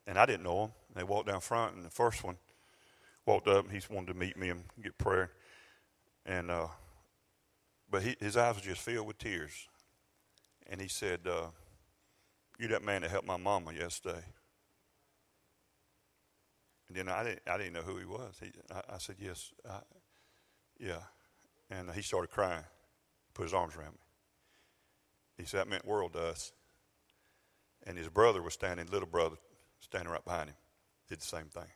Speaker 1: And I didn't know them. They walked down front, and the first one walked up, and he wanted to meet me and get prayer. And uh, but he, his eyes were just filled with tears and he said, uh, "You that man that helped my mama yesterday." And then I didn't, I didn't know who he was. He, I, I said, "Yes, I, yeah," and he started crying, put his arms around me. He said, "That meant world to us." And his brother was standing, little brother, standing right behind him, did the same thing.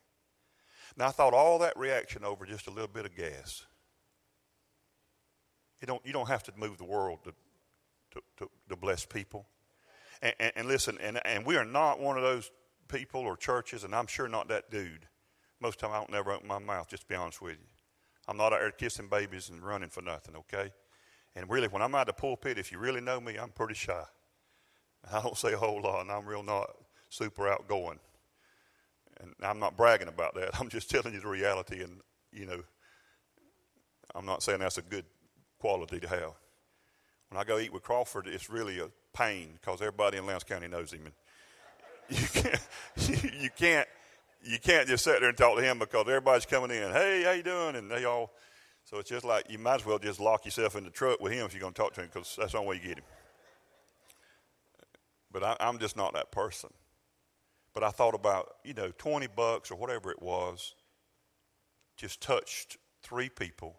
Speaker 1: Now I thought all that reaction over just a little bit of gas. You don't, you don't have to move the world to to, to, to bless people. And, and, and, listen, and, and we are not one of those people or churches, and I'm sure not that dude. Most of the time, I don't never open my mouth, just to be honest with you. I'm not out there kissing babies and running for nothing, okay? And really, when I'm out of the pulpit, if you really know me, I'm pretty shy. I don't say a whole lot, and I'm real not super outgoing. And I'm not bragging about that. I'm just telling you the reality, and, you know, I'm not saying that's a good quality to have. When I go eat with Crawford, it's really a pain because everybody in Lowndes County knows him. And you can't, you can't, you can't just sit there and talk to him because everybody's coming in. Hey, how you doing? And they all. So it's just like you might as well just lock yourself in the truck with him if you're going to talk to him because that's the only way you get him. But I, I'm just not that person. But I thought about, you know, 20 bucks or whatever it was, just touched three people.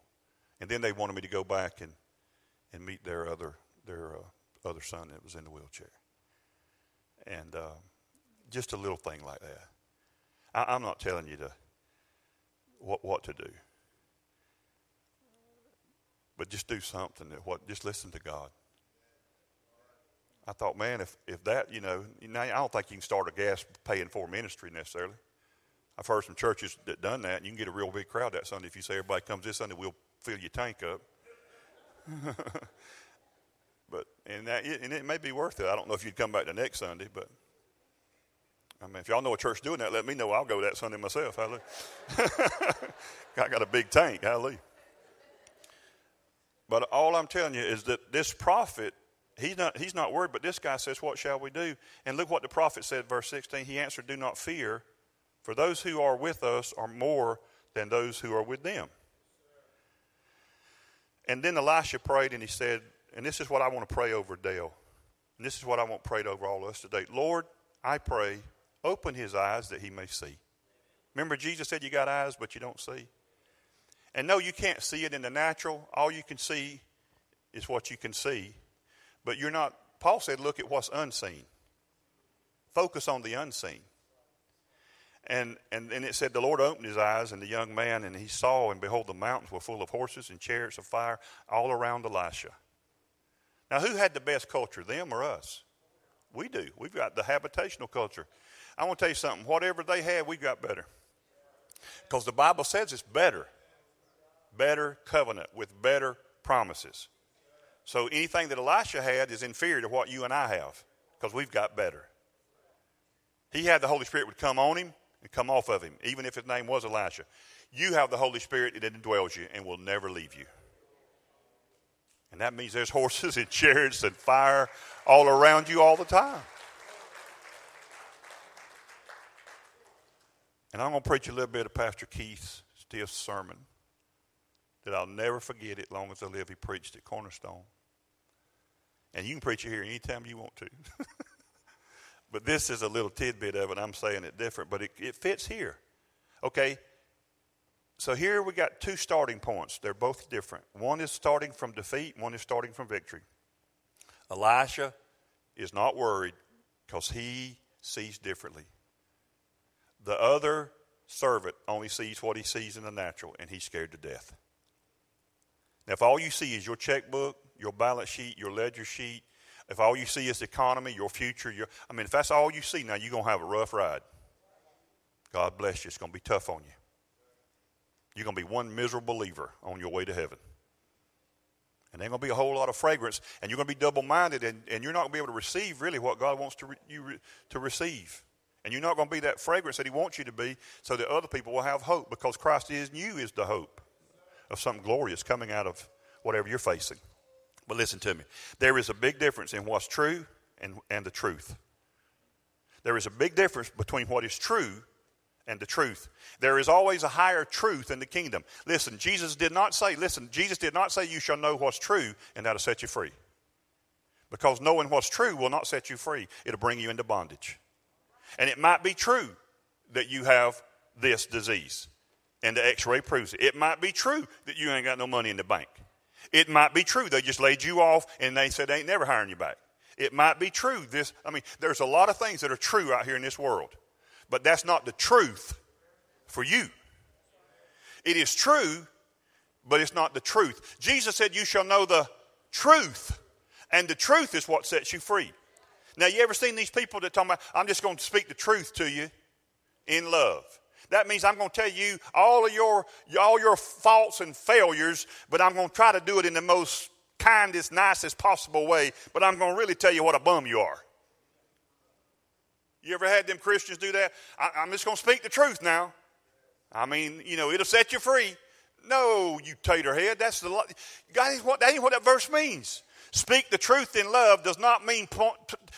Speaker 1: And then they wanted me to go back and, and meet their other, their uh, other son that was in the wheelchair. And uh, just a little thing like that. I, am not telling you to what, what to do. But just do something that what just listen to God. I thought, man, if, if that, you know, I don't think you can start a gas paying for ministry necessarily. I've heard some churches that done that, and you can get a real big crowd that Sunday. If you say everybody comes this Sunday, we'll fill your tank up. but and that and it may be worth it. I don't know if you'd come back the next Sunday, but I mean, if y'all know a church doing that, let me know. I'll go that Sunday myself. Hallelujah. I got a big tank. Hallelujah. But all I'm telling you is that this prophet, he's not, he's not worried, but this guy says, What shall we do? And look what the prophet said, verse 16. He answered, Do not fear, for those who are with us are more than those who are with them. And then Elisha prayed and he said, and this is what I want to pray over Dale. And this is what I want prayed over all of us today. Lord, I pray Open his eyes that he may see. Remember, Jesus said you got eyes, but you don't see. And no, you can't see it in the natural. All you can see is what you can see. But you're not, Paul said, look at what's unseen. Focus on the unseen. And, and, and it said, the Lord opened his eyes, and the young man, and he saw, and behold, the mountains were full of horses and chariots of fire all around Elisha. Now, who had the best culture, them or us? We do. We've got the habitational culture. I want to tell you something. Whatever they had, we got better. Because the Bible says it's better. Better covenant with better promises. So anything that Elisha had is inferior to what you and I have because we've got better. He had the Holy Spirit would come on him and come off of him, even if his name was Elisha. You have the Holy Spirit that indwells you and will never leave you. And that means there's horses and chariots and fire all around you all the time. And I'm going to preach a little bit of Pastor Keith's stiff sermon that I'll never forget it long as I live. He preached at Cornerstone. And you can preach it here anytime you want to. but this is a little tidbit of it. I'm saying it different, but it, it fits here. Okay? So here we got two starting points. They're both different. One is starting from defeat, one is starting from victory. Elisha is not worried because he sees differently. The other servant only sees what he sees in the natural, and he's scared to death. Now, if all you see is your checkbook, your balance sheet, your ledger sheet, if all you see is the economy, your future, your, I mean, if that's all you see now, you're going to have a rough ride. God bless you. It's going to be tough on you. You're going to be one miserable believer on your way to heaven. And there's going to be a whole lot of fragrance, and you're going to be double minded, and, and you're not going to be able to receive really what God wants to re, you re, to receive. And you're not going to be that fragrance that He wants you to be so that other people will have hope because Christ is you is the hope of something glorious coming out of whatever you're facing. But listen to me. There is a big difference in what's true and, and the truth. There is a big difference between what is true and the truth. There is always a higher truth in the kingdom. Listen, Jesus did not say, listen, Jesus did not say you shall know what's true and that'll set you free. Because knowing what's true will not set you free. It'll bring you into bondage. And it might be true that you have this disease and the x ray proves it. It might be true that you ain't got no money in the bank. It might be true they just laid you off and they said they ain't never hiring you back. It might be true this, I mean, there's a lot of things that are true out here in this world, but that's not the truth for you. It is true, but it's not the truth. Jesus said, You shall know the truth, and the truth is what sets you free. Now, you ever seen these people that talk about, I'm just going to speak the truth to you in love? That means I'm going to tell you all of your, all your faults and failures, but I'm going to try to do it in the most kindest, nicest possible way, but I'm going to really tell you what a bum you are. You ever had them Christians do that? I, am just going to speak the truth now. I mean, you know, it'll set you free. No, you taterhead. That's the ain't what that ain't what that verse means. Speak the truth in love does not mean point,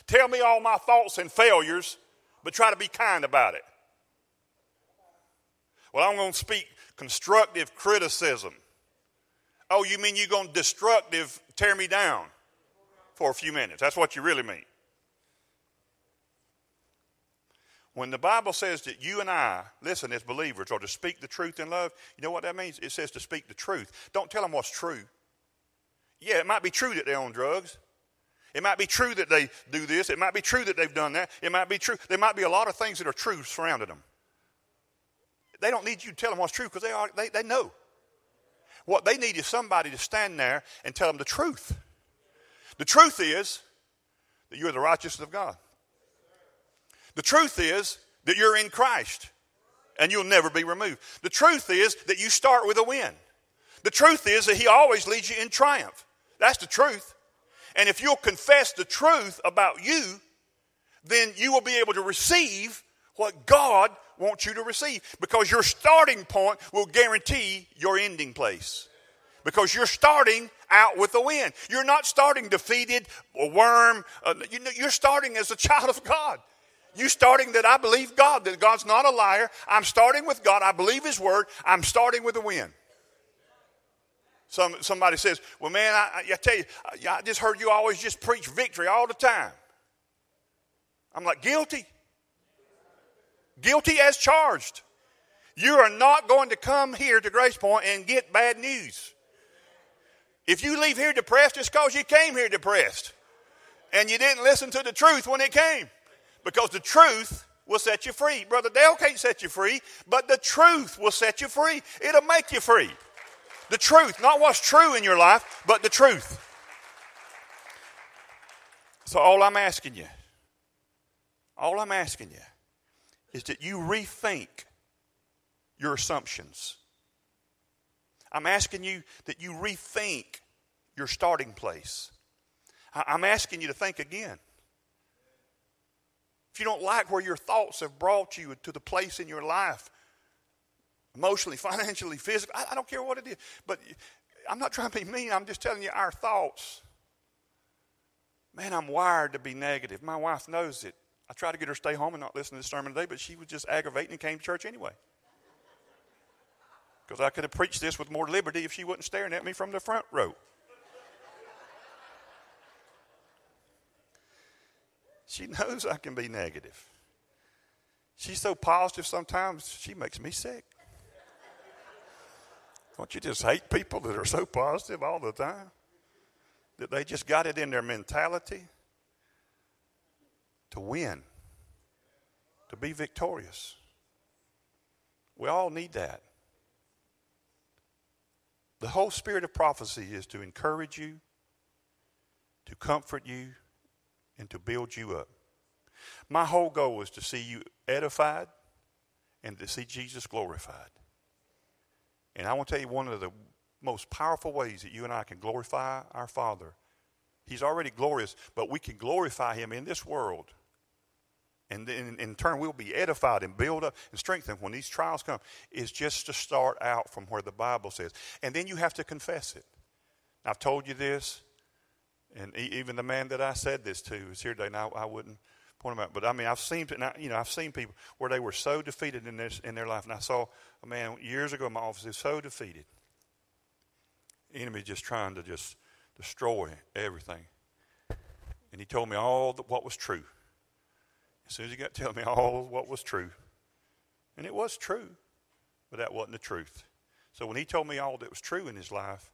Speaker 1: tell me all my faults and failures, but try to be kind about it. Well, I'm going to speak constructive criticism. Oh, you mean you're going to destructive tear me down for a few minutes? That's what you really mean. When the Bible says that you and I, listen, as believers, are to speak the truth in love, you know what that means? It says to speak the truth. Don't tell them what's true. Yeah, it might be true that they're on drugs. It might be true that they do this. It might be true that they've done that. It might be true. There might be a lot of things that are true surrounding them. They don't need you to tell them what's true because they, are, they, they know. What they need is somebody to stand there and tell them the truth. The truth is that you're the righteousness of God. The truth is that you're in Christ and you'll never be removed. The truth is that you start with a win. The truth is that He always leads you in triumph. That's the truth. And if you'll confess the truth about you, then you will be able to receive what God wants you to receive because your starting point will guarantee your ending place. Because you're starting out with a win. You're not starting defeated, a worm. Uh, you're starting as a child of God. You starting that I believe God, that God's not a liar. I'm starting with God. I believe His word. I'm starting with a win. Some, somebody says, Well, man, I, I tell you, I just heard you always just preach victory all the time. I'm like, Guilty. Guilty as charged. You are not going to come here to Grace Point and get bad news. If you leave here depressed, it's because you came here depressed. And you didn't listen to the truth when it came. Because the truth will set you free. Brother Dale can't set you free, but the truth will set you free. It'll make you free. The truth, not what's true in your life, but the truth. So, all I'm asking you, all I'm asking you is that you rethink your assumptions. I'm asking you that you rethink your starting place. I'm asking you to think again. If you don't like where your thoughts have brought you to the place in your life emotionally, financially, physically. I, don't care what it is. But I'm not trying to be mean. I'm just telling you our thoughts. Man, I'm wired to be negative. My wife knows it. I tried to get her to stay home and not listen to the sermon today, but she was just aggravating and came to church anyway. Because I could have preached this with more liberty if she wasn't staring at me from the front row. She knows I can be negative. She's so positive sometimes, she makes me sick. Don't you just hate people that are so positive all the time? That they just got it in their mentality to win, to be victorious. We all need that. The whole spirit of prophecy is to encourage you, to comfort you, and to build you up. My whole goal is to see you edified and to see Jesus glorified. And I want to tell you one of the most powerful ways that you and I can glorify our Father. He's already glorious, but we can glorify Him in this world. And then in turn, we'll be edified and built up and strengthened when these trials come, is just to start out from where the Bible says. And then you have to confess it. I've told you this, and even the man that I said this to is here today. Now I wouldn't point him out, but I mean I've seen you know I've seen people where they were so defeated in this in their life, and I saw a man years ago in my office was so defeated. The enemy just trying to just destroy everything, and he told me all the, what was true. As soon as he got to tell me all what was true, and it was true, but that wasn't the truth. So when he told me all that was true in his life,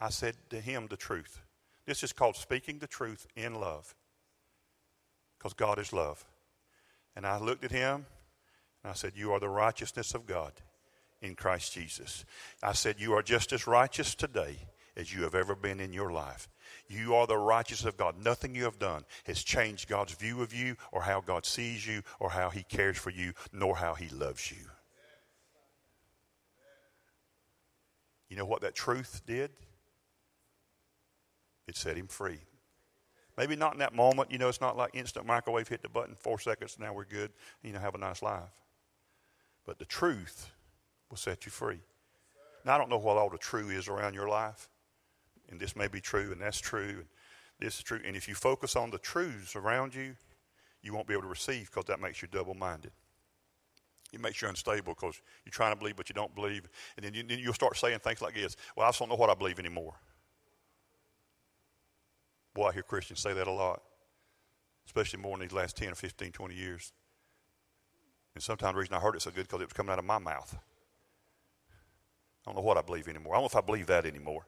Speaker 1: I said to him the truth. This is called speaking the truth in love. Because God is love. And I looked at him and I said, You are the righteousness of God in Christ Jesus. I said, You are just as righteous today as you have ever been in your life. You are the righteousness of God. Nothing you have done has changed God's view of you or how God sees you or how He cares for you nor how He loves you. You know what that truth did? it set him free. Maybe not in that moment. You know, it's not like instant microwave, hit the button, four seconds, now we're good, you know, have a nice life. But the truth will set you free. Now, I don't know what all the true is around your life. And this may be true, and that's true, and this is true. And if you focus on the truths around you, you won't be able to receive because that makes you double minded. It makes you unstable because you're trying to believe, but you don't believe. And then, you, then you'll start saying things like this Well, I just don't know what I believe anymore. Boy, I hear Christians say that a lot, especially more in these last 10 or 15, 20 years. And sometimes the reason I heard it so good because it was coming out of my mouth. I don't know what I believe anymore. I don't know if I believe that anymore.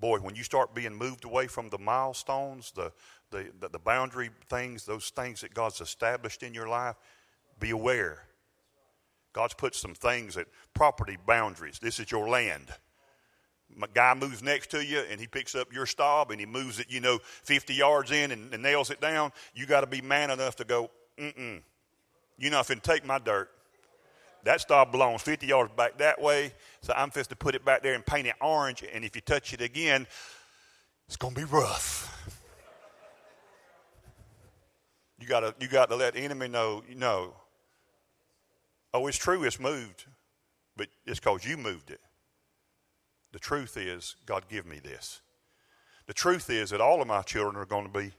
Speaker 1: Boy, when you start being moved away from the milestones, the, the, the, the boundary things, those things that God's established in your life, be aware. God's put some things at property boundaries. This is your land. My guy moves next to you and he picks up your stub and he moves it, you know, 50 yards in and, and nails it down. You got to be man enough to go, mm mm. You're not to take my dirt. That star belongs 50 yards back that way, so I'm supposed to put it back there and paint it orange, and if you touch it again, it's going to be rough. You got you got to let the enemy know, you know, oh, it's true, it's moved, but it's because you moved it. The truth is, God give me this. The truth is that all of my children are going to be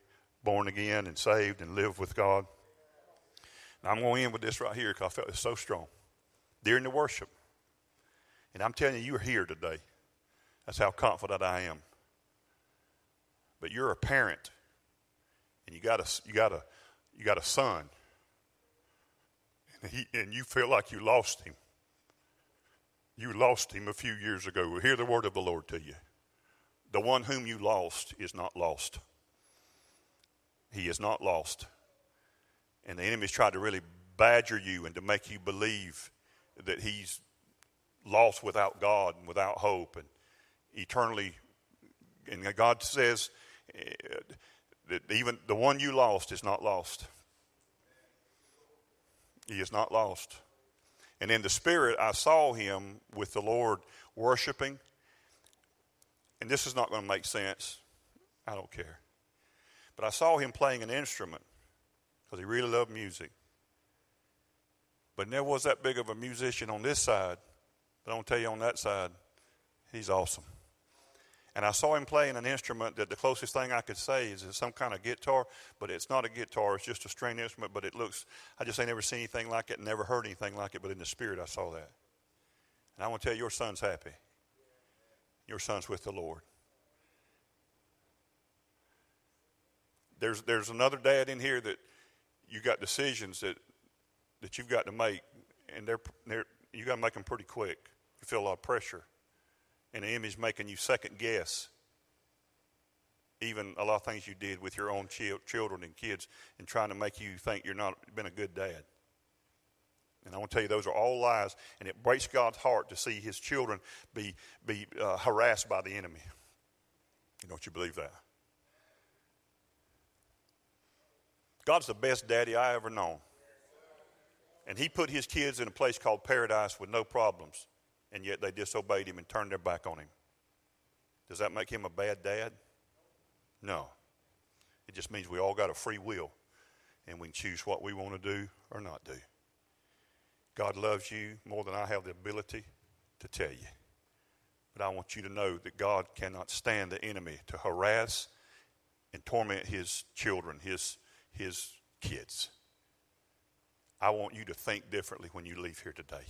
Speaker 1: born again and saved and live with God. Now, I'm going to end with this right here because I felt it's so strong during the worship. And I'm telling you, you're here today. That's how confident I am. But you're a parent, and you got a, you got a, you got a son, and, he, and you feel like you lost him. You lost him a few years ago. Hear the word of the Lord to you. The one whom you lost is not lost. He is not lost. And the enemy's tried to really badger you and to make you believe that he's lost without God and without hope and eternally. And God says eh, that even the one you lost is not lost. He is not lost. And in the spirit, I saw him with the Lord worshiping. And this is not going to make sense. I don't care. But I saw him playing an instrument because he really loved music. But never was that big of a musician on this side. But I'm going to tell you on that side, he's awesome. And I saw him playing an instrument that the closest thing I could say is some kind of guitar, but it's not a guitar, it's just a string instrument, but it looks, I just ain't never seen anything like it, never heard anything like it, but in the spirit I saw that. And I want to tell you, your son's happy. Your son's with the Lord. There's, there's another dad in here that you got decisions that that you've got to make, and they're, they're you got to make them pretty quick. You feel a lot of pressure, and the enemy's making you second guess even a lot of things you did with your own children and kids, and trying to make you think you're not been a good dad. And I want to tell you, those are all lies, and it breaks God's heart to see His children be be uh, harassed by the enemy. You don't you believe that? God's the best daddy I ever known. And he put his kids in a place called paradise with no problems, and yet they disobeyed him and turned their back on him. Does that make him a bad dad? No. It just means we all got a free will, and we can choose what we want to do or not do. God loves you more than I have the ability to tell you. But I want you to know that God cannot stand the enemy to harass and torment his children, his, his kids. I want you to think differently when you leave here today.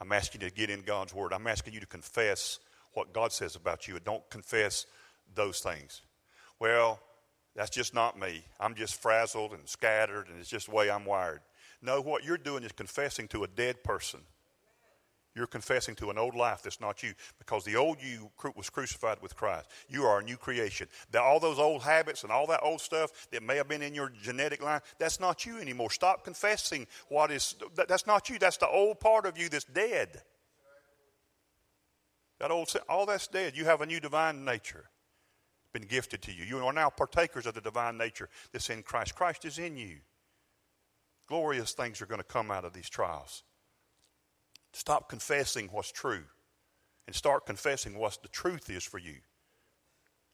Speaker 1: I'm asking you to get in God's Word. I'm asking you to confess what God says about you and don't confess those things. Well, that's just not me. I'm just frazzled and scattered, and it's just the way I'm wired. No, what you're doing is confessing to a dead person you're confessing to an old life that's not you because the old you was crucified with Christ. You are a new creation. All those old habits and all that old stuff that may have been in your genetic line, that's not you anymore. Stop confessing what is, that's not you. That's the old part of you that's dead. That old, all that's dead. You have a new divine nature been gifted to you. You are now partakers of the divine nature that's in Christ. Christ is in you. Glorious things are going to come out of these trials. Stop confessing what's true and start confessing what the truth is for you.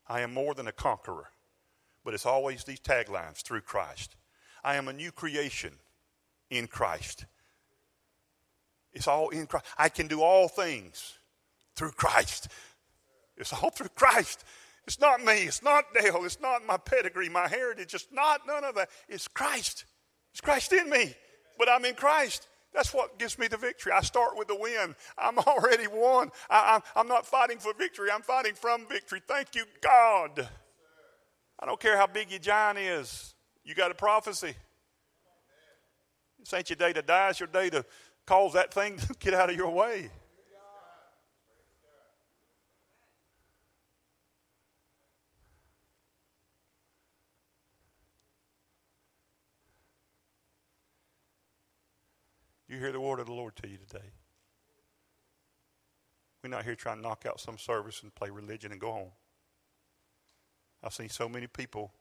Speaker 1: I am more than a conqueror, but it's always these taglines through Christ. I am a new creation in Christ. It's all in Christ. I can do all things through Christ. It's all through Christ. It's not me. It's not Dale. It's not my pedigree, my heritage. It's not none of that. It's Christ. It's Christ in me. but I'm in Christ. That's what gives me the victory. I start with the win. I'm already won. I, am not fighting for victory, I'm fighting from victory. Thank you, God. I don't care how big your giant is, you got a prophecy. This ain't your day to die, it's your day to cause that thing to get out of your way. You hear the word of the Lord to you today. We're not here trying to knock out some service and play religion and go home. I've seen so many people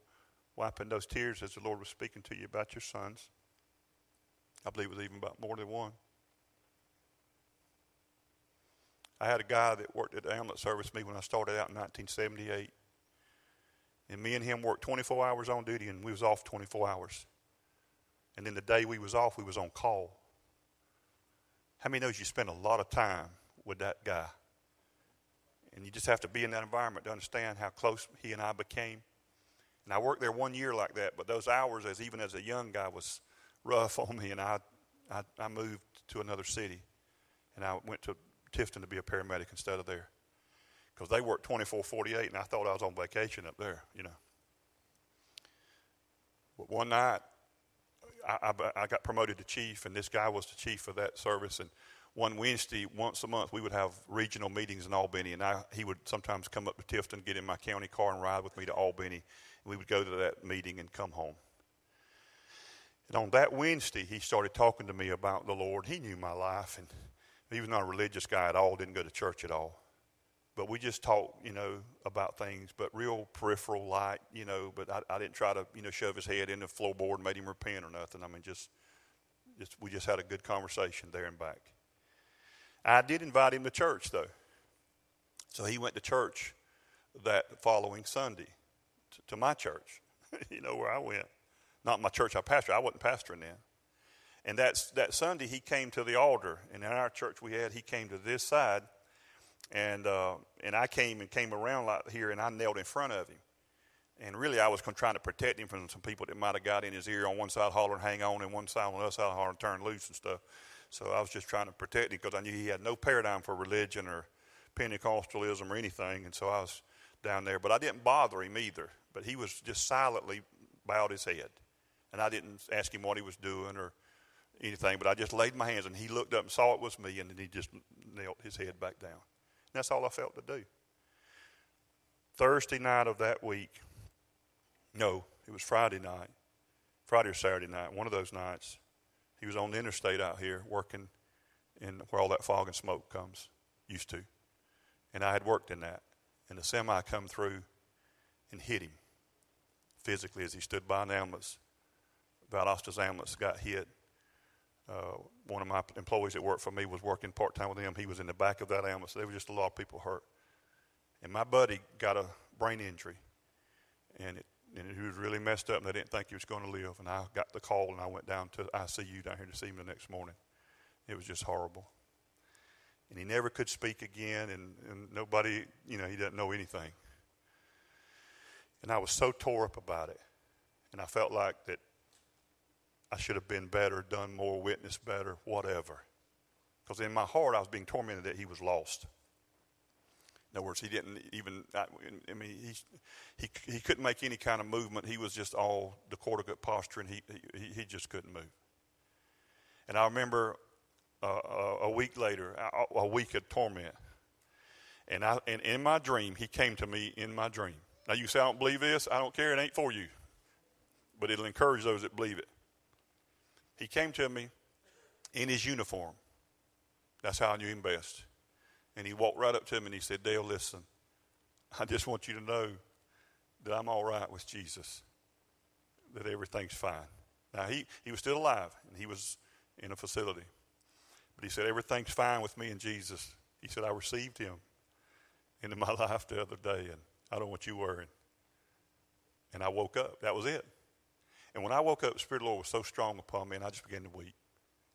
Speaker 1: wiping those tears as the Lord was speaking to you about your sons. I believe it was even about more than one. I had a guy that worked at the ambulance service me when I started out in 1978. And me and him worked 24 hours on duty and we was off 24 hours. And then the day we was off, we was on call. How many knows you spend a lot of time with that guy? And you just have to be in that environment to understand how close he and I became. And I worked there one year like that, but those hours, as even as a young guy, was rough on me. And I, I, I moved to another city, and I went to Tifton to be a paramedic instead of there, because they worked 24, 48, and I thought I was on vacation up there, you know. But one night, I, I, I got promoted to chief, and this guy was the chief of that service. And one Wednesday, once a month, we would have regional meetings in Albany, and I, he would sometimes come up to Tifton, get in my county car, and ride with me to Albany. And we would go to that meeting and come home. And on that Wednesday, he started talking to me about the Lord. He knew my life, and he was not a religious guy at all, didn't go to church at all. But we just talked, you know, about things, but real peripheral light, you know. But I, I didn't try to, you know, shove his head in the floorboard and made him repent or nothing. I mean, just, just we just had a good conversation there and back. I did invite him to church though, so he went to church that following Sunday to, to my church. you know where I went, not my church I pastor. I wasn't pastoring then. And that's that Sunday he came to the altar, and in our church we had he came to this side and, uh, and I came and came around here and I knelt in front of him. And really, I was trying to protect him from some people that might have got in his ear on one side hollering, hang on, and one side on the other side hollering, turn loose and stuff. So I was just trying to protect him because I knew he had no paradigm for religion or Pentecostalism or anything. And so I was down there. But I didn't bother him either. But he was just silently bowed his head. And I didn't ask him what he was doing or anything. But I just laid my hands and he looked up and saw it was me and then he just knelt his head back down. That's all I felt to do. Thursday night of that week, no, it was Friday night, Friday or Saturday night, one of those nights, he was on the interstate out here working in where all that fog and smoke comes, used to. And I had worked in that. And the semi come through and hit him physically as he stood by an ambulance. Valdosta's ambulance got hit uh, one of my employees that worked for me was working part time with them. He was in the back of that ambulance. There was just a lot of people hurt. And my buddy got a brain injury, and it and he was really messed up, and they didn't think he was going to live. And I got the call, and I went down to ICU down here to see him the next morning. It was just horrible. And he never could speak again, and, and nobody, you know, he didn't know anything. And I was so tore up about it. And I felt like that I should have been better, done more, witnessed better, whatever. Because in my heart, I was being tormented that he was lost. In other words, he didn't even, I, I mean, he, he, he couldn't make any kind of movement. He was just all the cortical posture, and he, he, he just couldn't move. And I remember uh, a week later, a, a week of torment. And, I, and in my dream, he came to me in my dream. Now, you say, I don't believe this. I don't care. It ain't for you. But it'll encourage those that believe it. He came to me in his uniform. That's how I knew him best. And he walked right up to me and he said, Dale, listen, I just want you to know that I'm all right with Jesus, that everything's fine. Now, he, he was still alive and he was in a facility. But he said, Everything's fine with me and Jesus. He said, I received him into my life the other day and I don't want you worrying. And I woke up. That was it. And when I woke up, the Spirit of the Lord was so strong upon me, and I just began to weep.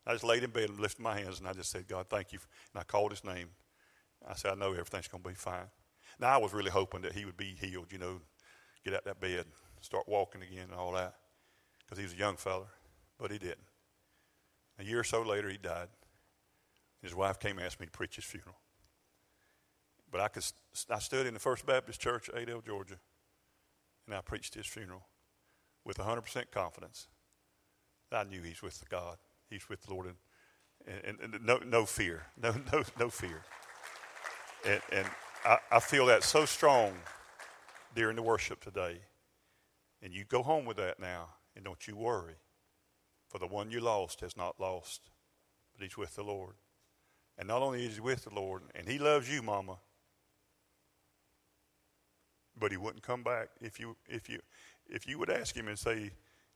Speaker 1: I just laid in bed and lifted my hands, and I just said, God, thank you. And I called his name. I said, I know everything's going to be fine. Now, I was really hoping that he would be healed, you know, get out that bed, start walking again and all that, because he was a young fella, but he didn't. A year or so later, he died. His wife came and asked me to preach his funeral. But I, could, I stood in the First Baptist Church, Adel, Georgia, and I preached his funeral with 100% confidence. I knew he's with God. He's with the Lord. And, and, and no, no fear. No, no, no fear. And, and I, I feel that so strong during the worship today. And you go home with that now, and don't you worry. For the one you lost has not lost, but he's with the Lord. And not only is he with the Lord, and he loves you, Mama, but he wouldn't come back if you if you if you would ask him and say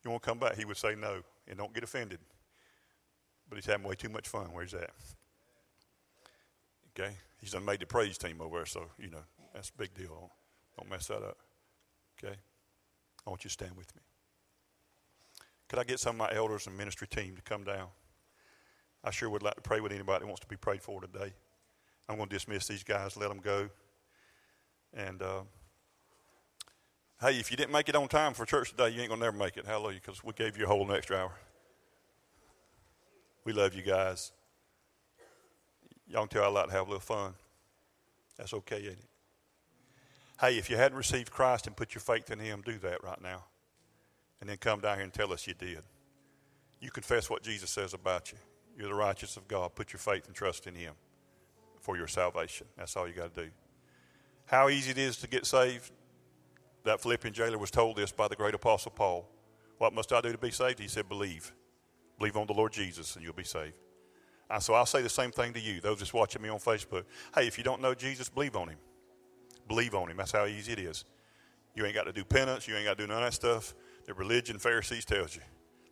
Speaker 1: you want to come back, he would say no, and don't get offended. But he's having way too much fun. Where's that? Okay, he's done made the praise team over there, so you know that's a big deal. Don't mess that up. Okay, I want you to stand with me. Could I get some of my elders and ministry team to come down? I sure would like to pray with anybody that wants to be prayed for today. I'm going to dismiss these guys, let them go. And uh, hey, if you didn't make it on time for church today, you ain't going to never make it. Hallelujah, because we gave you a whole extra hour. We love you guys. Y'all can tell I like to have a little fun. That's okay, ain't it? Hey, if you hadn't received Christ and put your faith in Him, do that right now and then come down here and tell us you did. You confess what Jesus says about you. You're the righteous of God. Put your faith and trust in Him for your salvation. That's all you got to do. How easy it is to get saved. That Philippian jailer was told this by the great apostle Paul. What must I do to be saved? He said, believe. Believe on the Lord Jesus and you'll be saved. And so I'll say the same thing to you, those that's watching me on Facebook. Hey, if you don't know Jesus, believe on Him. Believe on Him. That's how easy it is. You ain't got to do penance. You ain't got to do none of that stuff the religion Pharisees tells you.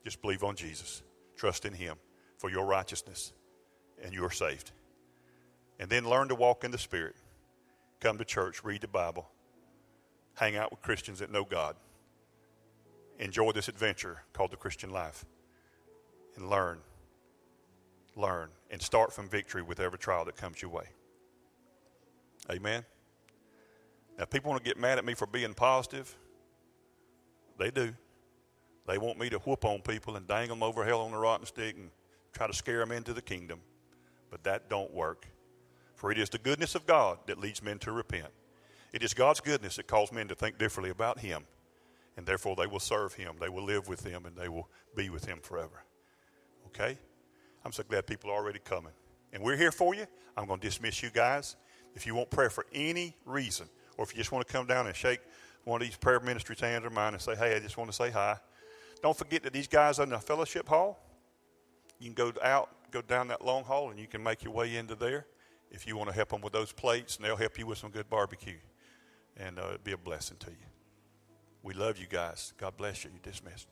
Speaker 1: Just believe on Jesus. Trust in Him for your righteousness, and you're saved. And then learn to walk in the Spirit. Come to church, read the Bible, hang out with Christians that know God. Enjoy this adventure called the Christian life. And learn, learn, and start from victory with every trial that comes your way. Amen. Now, people want to get mad at me for being positive. They do. They want me to whoop on people and dangle them over hell on a rotten stick and try to scare them into the kingdom. But that don't work. For it is the goodness of God that leads men to repent. It is God's goodness that calls men to think differently about Him. And therefore they will serve Him, they will live with Him, and they will be with Him forever. Okay? I'm so glad people are already coming. And we're here for you. I'm going to dismiss you guys. If you want prayer for any reason, or if you just want to come down and shake one of these prayer ministries' hands or mine and say, hey, I just want to say hi. Don't forget that these guys are in the fellowship hall, you can go out, go down that long hall, and you can make your way into there if you want to help them with those plates, and they'll help you with some good barbecue. And uh, it'd be a blessing to you. We love you guys. God bless you. You're dismissed.